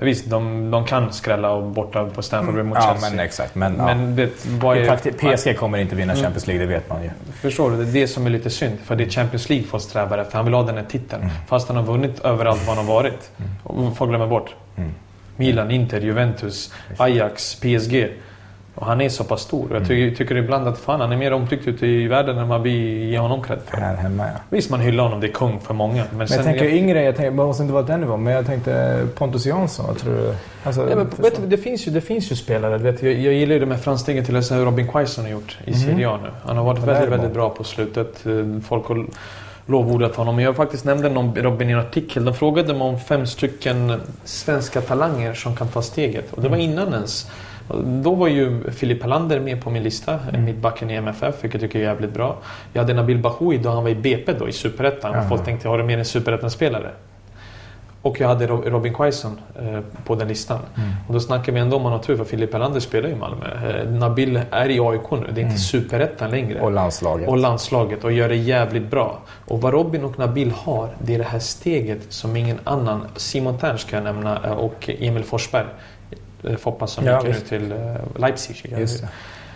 Visst, de, de kan skrälla och borta på Stamford Bridge mot ja, Chelsea. men exakt. Men, Men ja. vet, vad är, PSG kommer inte vinna Mm. Champions League, det vet man ju. Förstår du? Det är det som är lite synd. För det är Champions League folk strävar efter. Han vill ha den här titeln. Mm. Fast han har vunnit överallt var han har varit. Och folk glömmer bort. Mm. Milan, Inter, Juventus, Ajax, PSG. Och han är så pass stor. Jag tycker, tycker ibland att fan, han är mer omtyckt ute i världen än vad vi ger honom cred för. Här hemma ja. Visst, man hyllar honom. Det är kung för många. Men, Men jag tänker yngre, jag tänker, man måste inte vara den nivån, men jag tänkte Pontus Jansson, vad tror du? Alltså, Ja, men, vet du, det, finns ju, det finns ju spelare. Vet, jag, jag gillar ju de här framstegen till exempel Robin Quaison har gjort i Mhm. Serie A nu. Han har varit väldigt, bra. väldigt bra på slutet. Eh, Folk har lovordat honom. Jag faktiskt nämnde någon Robin i en artikel. De frågade mig om fem stycken svenska talanger som kan ta steget. Och det var Mm. innan ens. Då var ju Filip Hallander med på min lista, Mm. mittbacken i MFF, vilket jag tycker är jävligt bra. Jag hade Nabil Bahoui då han var i BP då, i Superettan. Och folk tänkte, har du mer en Superettan-spelare? Och jag hade Ro- Robin Quaison eh, på den listan. Mm. Och då snackar vi ändå om man har tur för Filip Helander spelar i Malmö. Eh, Nabil är i AIK nu. Det är inte Mm. superettan längre. Och landslaget. Och landslaget och gör det jävligt bra. Och vad Robin och Nabil har, det är det här steget som ingen annan... Simon Tern ska jag nämna eh, och Emil Forsberg. Eh, Foppa som Ja, gick nu till eh, Leipzig.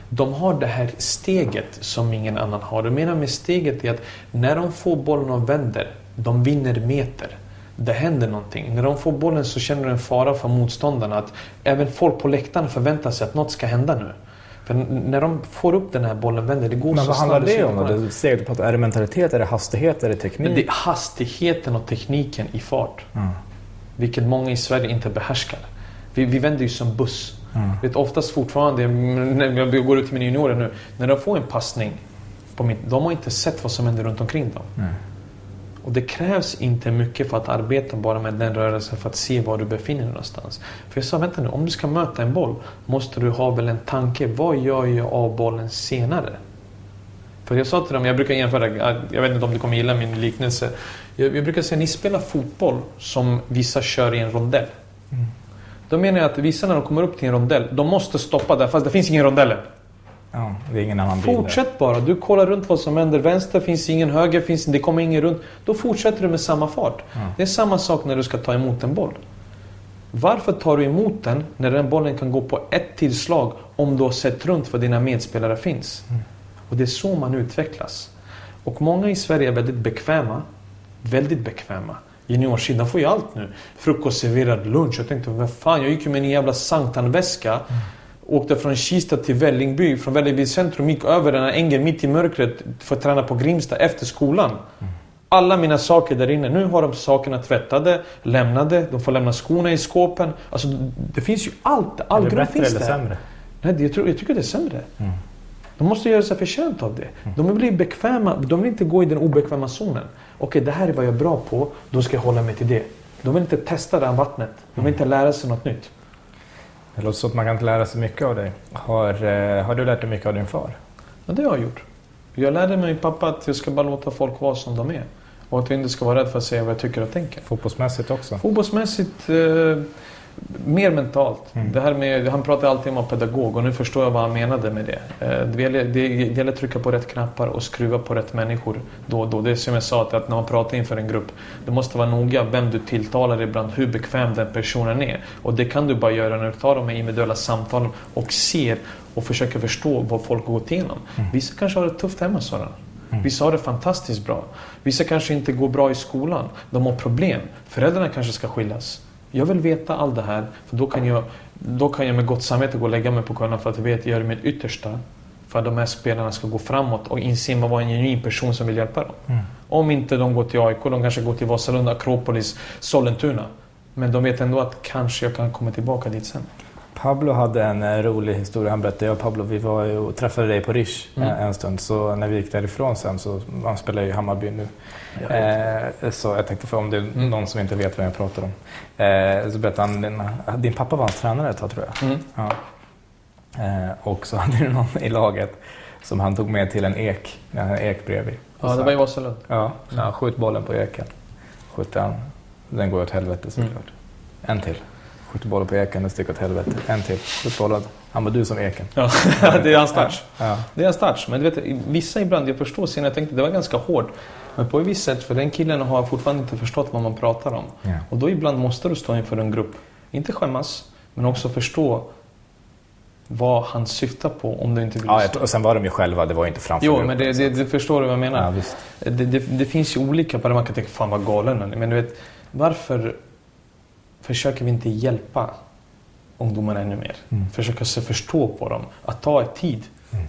De har det här steget som ingen annan har. Det menar med steget är att när de får bollen och vänder, de vinner meter. Det händer någonting. När de får bollen så känner de en fara för motståndarna. Att även folk på läktaren förväntar sig att något ska hända nu. För när de får upp den här bollen vänder, det går Men så vad handlar snabbt. det om? Det steget du pratar, är det mentalitet, är det hastighet, är det teknik? Men det är hastigheten och tekniken i fart. Mm. Vilket många i Sverige inte behärskar. Vi, vi vänder ju som buss. Mm. Vet, oftast fortfarande, när jag går ut till mina juniorer nu, när de får en passning, på mitt, de har inte sett vad som händer runt omkring dem. Mm. Och det krävs inte mycket för att arbeta bara med den rörelsen för att se var du befinner dig någonstans. För jag sa, vänta nu, om du ska möta en boll måste du ha väl en tanke. Vad gör jag av bollen senare? För jag sa till dem, jag brukar jämföra, jag vet inte om du kommer gilla min liknelse. Jag, jag brukar säga, ni spelar fotboll som vissa kör i en rondell. Mm. Då menar jag att vissa när de kommer upp till en rondell, de måste stoppa där fast det finns ingen rondell. Ja, det är ingen annan där. Fortsätt bara. Du kollar runt vad som händer. Vänster finns ingen, höger finns det kommer ingen runt. Då fortsätter du med samma fart. Ja. Det är samma sak när du ska ta emot en boll. Varför tar du emot den när den bollen kan gå på ett tillslag om du har sett runt var dina medspelare finns? Mm. Och det är så man utvecklas. Och många i Sverige är väldigt bekväma. Väldigt bekväma. Juniorsidan får ju allt nu. Frukost, serverad lunch. Jag tänkte, vad fan, jag gick ju med en jävla sanktanväska. Åkte från Kista till Vällingby. Från Vällingby centrum gick över den här ängen mitt i mörkret för att träna på Grimsta efter skolan. Alla mina saker där inne. Nu har de sakerna tvättade, lämnade. De får lämna skorna i skåpen. Alltså, det finns ju allt. All är det bättre finns eller sämre? Nej, det- jag, tror, jag tycker det är sämre. Mm. De måste göra sig förtjänt av det. De blir bekväma. De vill inte gå i den obekväma zonen. Okej, det här är vad jag är bra på. Då ska jag hålla mig till det. De vill inte testa det här vattnet. De vill inte lära sig något nytt. Det låter som att man kan inte lära sig mycket av dig. Har, eh, har du lärt dig mycket av din far? Ja, det har jag gjort. Jag lärde mig pappa att jag ska bara låta folk vara som de är. Och att jag inte ska vara rädd för att säga vad jag tycker och tänker. Fotbollsmässigt också? Fotbollsmässigt, eh, mer mentalt. Mm. Det här med, han pratar alltid om att vara pedagog och nu förstår jag vad han menade med det. Eh, det, gäller, det gäller att trycka på rätt knappar och skruva på rätt människor då och då. Det är som jag sa, att- när man pratar inför en grupp, du måste vara noga vem du tilltalar ibland, hur bekväm den personen är. Och det kan du bara göra när du tar de här individuella samtalen och ser och försöker förstå vad folk har gått igenom. Vissa kanske har det tufft hemma, Soran. Vissa har det fantastiskt bra. Vissa kanske inte går bra i skolan. De har problem. Föräldrarna kanske ska skiljas. Jag vill veta allt det här, för då kan jag, då kan jag med gott samvete gå och lägga mig på kvällen för att jag vet att jag gör mitt yttersta för att de här spelarna ska gå framåt och inse vara en genuin person som vill hjälpa dem. Mm. Om inte de går till AIK, de kanske går till Vasalund, Akropolis, Sollentuna. Men de vet ändå att kanske jag kan komma tillbaka dit sen. Pablo hade en eh, rolig historia. Han berättade, jag och Pablo vi var och träffade dig på Rish Mm. eh, en stund. Så när vi gick därifrån sen, så han spelar ju i Hammarby nu. Eh, så jag tänkte för om det är Mm. någon som inte vet vad jag pratar om. Eh, så berättade han, din, din pappa var hans tränare ett tag tror jag. Mm. Ja. Eh, och så (laughs) hade du någon i laget som han tog med till en ek, en ek bredvid. Ja, så- det var i Vasalund. Ja, så han skjut bollen på eken. Skjuter han. Den går åt helvete såklart. Mm. En till. Skjuter bollen på eken, den sticker åt helvete. En till. Skjut bollen. Han var du som eken. Ja, (laughs) det är hans touch. Ja. Det är hans touch. Men du vet, vissa ibland, jag förstår sen, jag tänkte det var ganska hårt. Men på ett visst sätt, för den killen har fortfarande inte förstått vad man pratar om. Ja. Och då ibland måste du stå inför en grupp. inte skämmas, men också förstå vad han syftar på om du inte vill ja, Och sen var de ju själva, det var inte framför Jo, men det, det, det, förstår du vad jag menar. Ja, det, det, finns ju olika. Man kan tänka, fan vad galen han är. Men du vet, varför försöker vi inte hjälpa ungdomarna ännu mer? Mm. Försöka se förstå på dem. Att ta tid. Mm.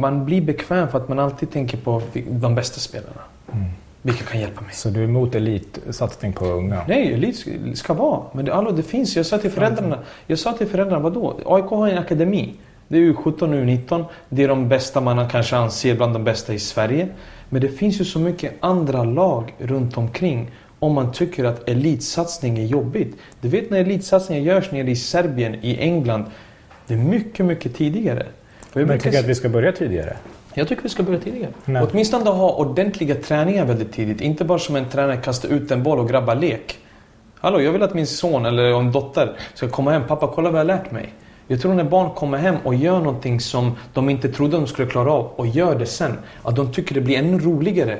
Man blir bekväm för att man alltid tänker på de bästa spelarna. Mm. Vilka kan hjälpa mig? Så du är emot elitsatsning på unga? Nej, elit ska vara. Men det, alltså, det finns. Jag sa till föräldrarna, jag sa till föräldrarna, vadå? AIK har en akademi. Det är U17 och U19. Det är de bästa man kanske anser bland de bästa i Sverige. Men det finns ju så mycket andra lag runt omkring om man tycker att elitsatsning är jobbigt. Du vet när elitsatsningar görs nere i Serbien, i England. Det är mycket, mycket tidigare. Men jag tycker att vi ska börja tidigare? Jag tycker vi ska börja tidigare. Nej. Åtminstone ha ordentliga träningar väldigt tidigt. Inte bara som en tränare kastar ut en boll och grabbar lek. Hallå, jag vill att min son eller en dotter ska komma hem. Pappa, kolla vad jag lärt mig. Jag tror när barn kommer hem och gör någonting som de inte trodde de skulle klara av och gör det sen, att de tycker det blir ännu roligare.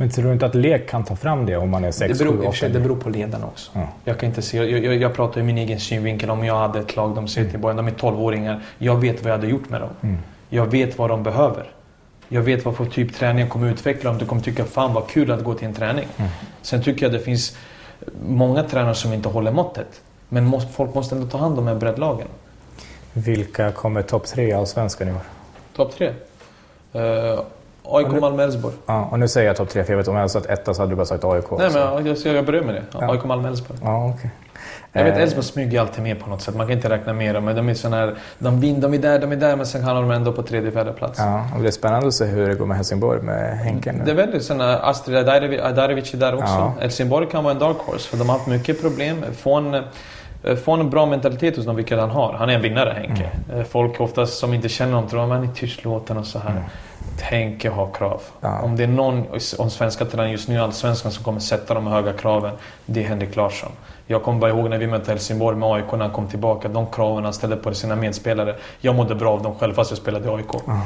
Men tror du inte att lek kan ta fram det om man är 6, det beror, 7, 8? Det beror på ledarna också. Ja. Jag, kan inte se, jag, jag, jag pratar i min egen synvinkel. Om jag hade ett lag, de säger till början, de är 12-åringar. Jag vet vad jag hade gjort med dem. Mm. Jag vet vad de behöver. Jag vet vad för typ träning jag kommer utveckla om du kommer tycka fan vad kul att gå till en träning. Mm. Sen tycker jag det finns många tränare som inte håller måttet. Men måste, folk måste ändå ta hand om de här breddlagen. Vilka kommer topp tre i Allsvenskan i år? Topp tre? Uh, AIK, nu, Malmö, Elfsborg. Ja, och nu säger jag topp tre för jag vet om jag hade sagt etta så hade du bara sagt AIK. Nej, men jag, jag, jag börjar med det. Ja. AIK, Malmö, Elfsborg. Ja, okay. Jag vet, eh. Elfsborg smyger alltid med på något sätt. Man kan inte räkna med dem. Men de är sån här, de, vin, de är där, de är där, men sen hamnar de ändå på tredje, fjärde plats. Ja, och det är spännande att se hur det går med Helsingborg med Henke nu. Det är väldigt såna, Astrid Adarevic är där också. Ja. Helsingborg kan vara en dark horse, för de har haft mycket problem. Få en, eh, få en bra mentalitet hos dem, vilket han har. Han är en vinnare, Henke. Mm. Eh, folk oftast som inte känner honom tror att han är tystlåten och så här. Mm. Henke har krav. Ja. Om det är någon om svenska tränare just nu i Allsvenskan som kommer sätta de höga kraven, det är Henrik Larsson. Jag kommer bara ihåg när vi mötte Helsingborg med AIK när han kom tillbaka. De kraven han ställde på sina medspelare. Jag mådde bra av dem själv fast jag spelade i AIK. Ja.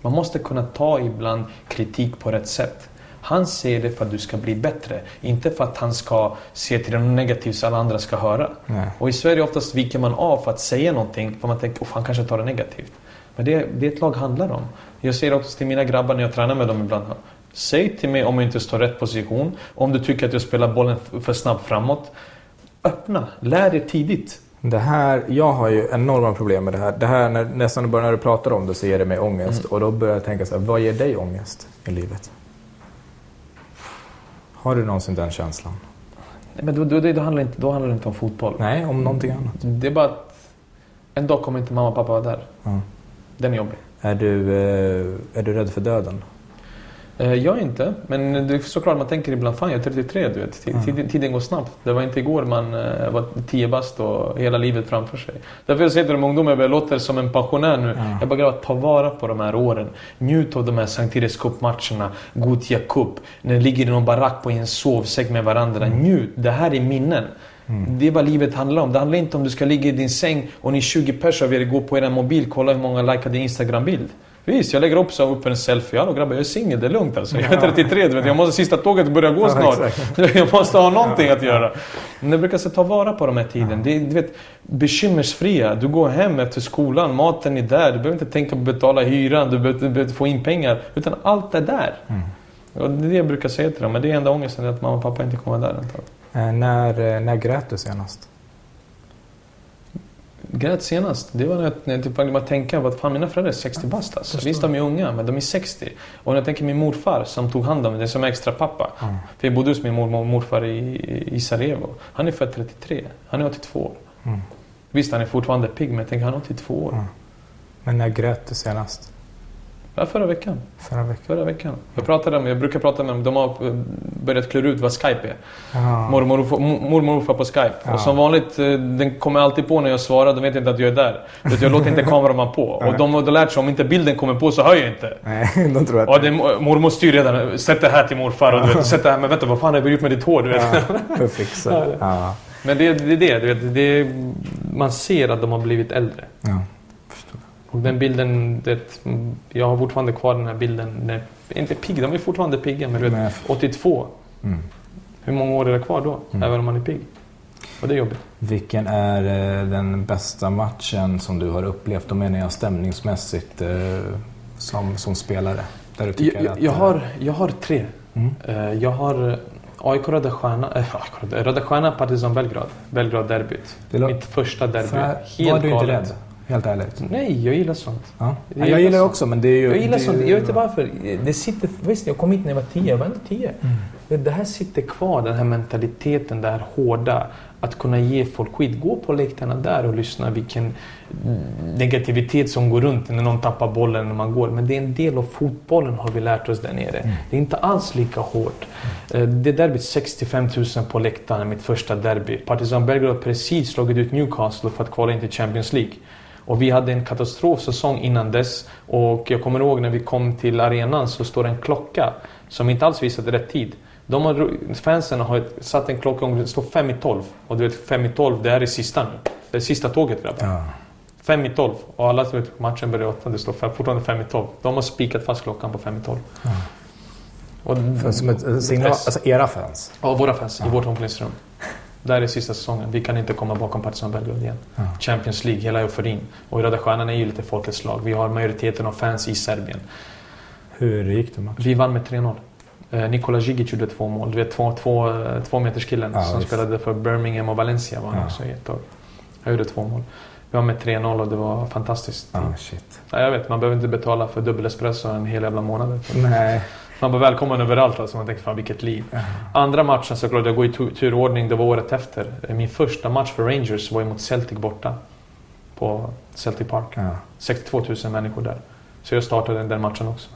Man måste kunna ta ibland kritik på rätt sätt. Han ser det för att du ska bli bättre. Inte för att han ska se till det negativt så alla andra ska höra. Nej. Och i Sverige oftast viker man av för att säga någonting för man tänker att han kanske tar det negativt. Men det, det är ett lag handlar om. Jag säger också till mina grabbar när jag tränar med dem ibland. Säg till mig om jag inte står rätt position. Om du tycker att jag spelar bollen för snabbt framåt. Öppna, lär dig tidigt. Det här, jag har ju enorma problem med det här. Det här när, nästan bara när du pratar om det så ger det mig ångest. Mm. Och då börjar jag tänka så här, vad ger dig ångest i livet? Har du någonsin den känslan? Nej, men då, då, då, handlar inte, då handlar det inte om fotboll. Nej, om någonting annat. Det är bara att en dag kommer inte mamma och pappa vara där. Mm. Den är jobbig. Är du, eh, är du rädd för döden? Eh, jag inte, men det är såklart man tänker ibland, fan jag är 33 du vet. Tiden, tiden går snabbt. Det var inte igår man eh, var 10 bast och hela livet framför sig. Därför jag säger till de ungdomar, jag låter som en pensionär nu. Ja. Jag bara grabbar, ta vara på de här åren. Njut av de här Sankt Eriks Cup-matcherna, Gothia Cup. När ni ligger i någon barack på en sovsäck med varandra. Mm. Njut, det här är minnen. Mm. Det är vad livet handlar om. Det handlar inte om du ska ligga i din säng och ni 20 pers av er går på er mobil, kolla hur många likade Instagram-bild. Visst, jag lägger upp, så upp en selfie. Hallå grabbar, jag är singel, det är lugnt alltså. Jag är 33, du vet. Jag måste, sista tåget börjar gå snart. Ja, (laughs) jag måste ha någonting att göra. Men jag brukar så ta vara på de här tiden. Det är, du vet, bekymmersfria. Du går hem efter skolan, maten är där. Du behöver inte tänka på att betala hyran, du behöver, du behöver få in pengar. Utan allt är där. Mm. Och det är det jag brukar säga till dem. Men det är enda ångesten, att mamma och pappa inte kommer där. Eh, när, eh, när grät du senast? grät senast, det var när jag, när jag typ började tänka på att fan mina föräldrar är 60 bast alltså. Visst de är unga, men de är 60. Och när jag tänker min morfar som tog hand om mig, som extra pappa. Mm. För jag bodde hos min mormor och morfar i, i Sarajevo. Han är född 33, han är 82 år. Mm. Visst han är fortfarande pigg, men jag tänker han är 82 år. Mm. Men när grät du senast? Ja, förra veckan. Förra veckan. Förra veckan. Jag, pratade med, jag brukar prata med dem, de har börjat klura ut vad Skype är. Ja. Mormor och morfar på Skype. Ja. Och som vanligt, eh, den kommer alltid på när jag svarar, de vet inte att jag är där. Jag låter inte (laughs) kameran på. Och de har lärt sig, om inte bilden kommer på så hör jag inte. Nej, (laughs) de tror att... Och det, mormor styr redan, sätt det här till morfar. Och du vet, sätt det här, men vänta vad fan har jag gjort med ditt hår? Du vet. Ja, fixa. (laughs) Ja. Men det är det, det, du vet, det, man ser att de har blivit äldre. Ja. Och den bilden, det, jag har fortfarande kvar den här bilden. Det, inte pigg, de är fortfarande pigga men du vet, 82. Mm. Hur många år är det kvar då? Mm. Även om man är pigg. Och det är jobbigt. Vilken är eh, den bästa matchen som du har upplevt? Då menar jag stämningsmässigt eh, som, som spelare. Där du tycker jag, att, jag, har, jag har tre. Mm. Jag har AIK Röda Stjärna, (laughs) äh, Röda Stjärna Partizan Belgrad. Belgrad-derbyt. Mitt första derby. Helt var du inte rädd? Helt ärligt. Nej, jag gillar sånt. Ja. Jag, jag gillar sånt. också men det är ju... Jag gillar sånt. Jag vet inte varför. Det sitter... Visst, jag kom hit när jag var tio. Jag var inte tio. Mm. Det här sitter kvar, den här mentaliteten, det här hårda. Att kunna ge folk skit. Gå på läktarna där och lyssna vilken negativitet som går runt när någon tappar bollen när man går. Men det är en del av fotbollen har vi lärt oss där nere. Mm. Det är inte alls lika hårt. Mm. Det derbyt 65 000 på läktaren, mitt första derby. Partizan Belgrad har precis slagit ut Newcastle för att kvala in till Champions League. Och vi hade en katastrofsäsong innan dess. Och jag kommer ihåg när vi kom till arenan så står en klocka som inte alls visade rätt tid. De har, fansen har satt en klocka det står fem i tolv. Och du vet, fem i tolv, det här är sista nu. Det är sista tåget grabbar. Ja. Fem i tolv. Och alla vet matchen börjar åtta, det står fortfarande fem i tolv. De har spikat fast klockan på fem i tolv. Ja. Och, som ett signal, alltså era fans? Ja, våra fans ja. i vårt omklädningsrum. Det här är sista säsongen. Vi kan inte komma bakom Partizan Belgrad igen. Ja. Champions League, hela euforin. Och Röda Stjärnan är ju lite folkets lag. Vi har majoriteten av fans i Serbien. Hur gick det matchen? Vi vann med 3-0. Eh, Nikola Žigic gjorde två mål. Du vet två, två, två meters killen ja, som visst. spelade för Birmingham och Valencia var han ja. också i ett tag. Han gjorde två mål. Vi var med 3-0 och det var fantastiskt. Oh, shit. Ja, jag vet, man behöver inte betala för dubbel espresso en hel jävla månad. Nej. Man var välkommen överallt alltså. Man tänkte fan vilket liv. Andra matchen såklart, jag går i turordning, det var året efter. Min första match för Rangers var mot Celtic borta. På Celtic Park. Mm. 62 000 människor där. Så jag startade den matchen också.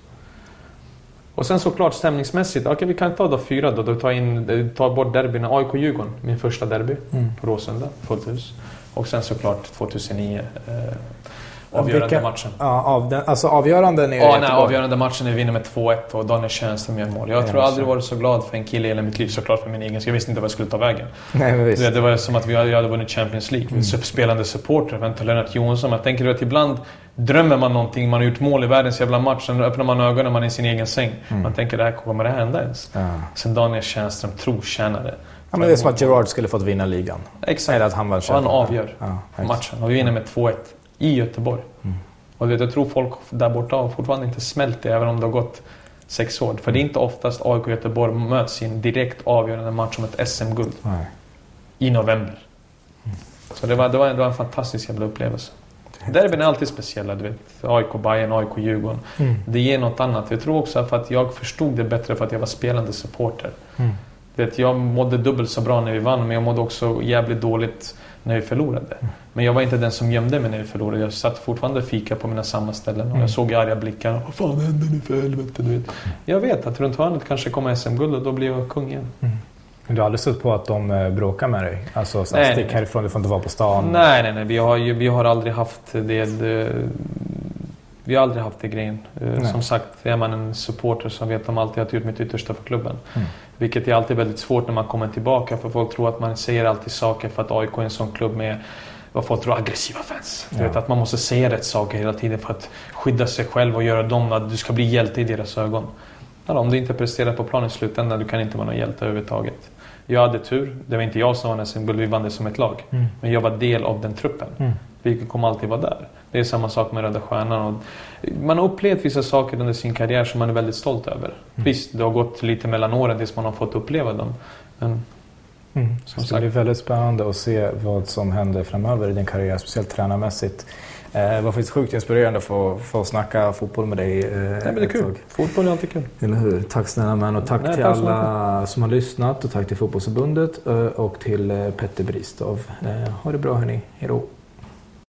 Och sen såklart stämningsmässigt, okay, vi kan ta då fyra då, då tar, in, tar bort derbyna. AIK-Djurgården, min första derby mm. på Råsunda, fullt hus. Och sen såklart 2009 eh, avgörande Vilka, matchen. Ja, av den, alltså avgörande nere ja, nej, avgörande matchen är vi vinner med 2-1 och Daniel Tjärnström gör mål. Jag ja, tror aldrig varit så glad för en kille i hela mitt liv, såklart för min egen Jag visste inte vad jag skulle ta vägen. Nej, men visst. Det, det var som att vi hade, jag hade vunnit Champions League. Mm. Spelande supporter, vänta Lennart Johansson. Jag tänker att ibland drömmer man någonting, man har gjort mål i världens jävla match, sen öppnar man ögonen man är i sin egen säng. Mm. Man tänker, det här, kommer det här hända ens? Ja. Sen Daniel Tjärnström, trotjänare. Ja, men det är som att Gerard skulle fått vinna ligan. Exakt. Eller att han var och han avgör ja, matchen. Och vi vinner med 2-1 i Göteborg. Mm. Och vet, jag tror folk där borta har fortfarande inte smält det, även om det har gått sex år. För det är inte oftast AIK och Göteborg möts i en direkt avgörande match om ett SM-guld. I november. Mm. Så det var, det, var, det var en fantastisk jävla upplevelse. Derbyn är alltid speciella. Du vet, AIK, Bayern, AIK, Djurgården. Mm. Det ger något annat. Jag tror också för att jag förstod det bättre för att jag var spelande supporter. Mm. Vet, jag mådde dubbelt så bra när vi vann, men jag mådde också jävligt dåligt när vi förlorade. Mm. Men jag var inte den som gömde mig när vi förlorade. Jag satt fortfarande och fika på mina samma ställen. Och jag mm. såg arga blickar. Vad fan händer nu för helvete? Du vet. Jag vet att runt hörnet kanske kommer SM-guld och då blir jag kung igen. Mm. Du har aldrig stött på att de eh, bråkar med dig? Alltså så nej, stick härifrån, du får inte vara på stan? Nej, nej, nej. Vi har, ju, vi har aldrig haft det, det vi har aldrig haft det grejen. Eh, Nej. Som sagt, är man en supporter så vet de alltid att jag gjort mitt yttersta för klubben. Mm. Vilket är alltid väldigt svårt när man kommer tillbaka för folk tror att man säger alltid saker för att AIK är en sån klubb med vad folk tror aggressiva fans. Du vet att man måste säga rätt saker hela tiden för att skydda sig själv och göra dem att du ska bli hjälte i deras ögon. Alltså, om du inte presterar på planen i slutändan, du kan inte vara någon hjälte överhuvudtaget. Jag hade tur. Det var inte jag som vann SM-guld, vi vann det som ett lag. Mm. Men jag var del av den truppen. Mm. Vilket kommer alltid vara där. Det är samma sak med Röda Stjärnan. Och man har upplevt vissa saker under sin karriär som man är väldigt stolt över. Mm. Visst, det har gått lite mellan åren tills man har fått uppleva dem. Men Mm. Som det blir väldigt spännande att se vad som händer framöver i din karriär, speciellt tränarmässigt. Eh, det var faktiskt sjukt inspirerande att få, få snacka fotboll med dig. Eh, Nej, men det är kul. Tag. Fotboll är alltid kul. Eller hur. Tack snälla man och tack Nej, till tack alla som har lyssnat och tack till Fotbollsförbundet eh, och till Petter Bristov. Ha det bra hörni. Hejdå.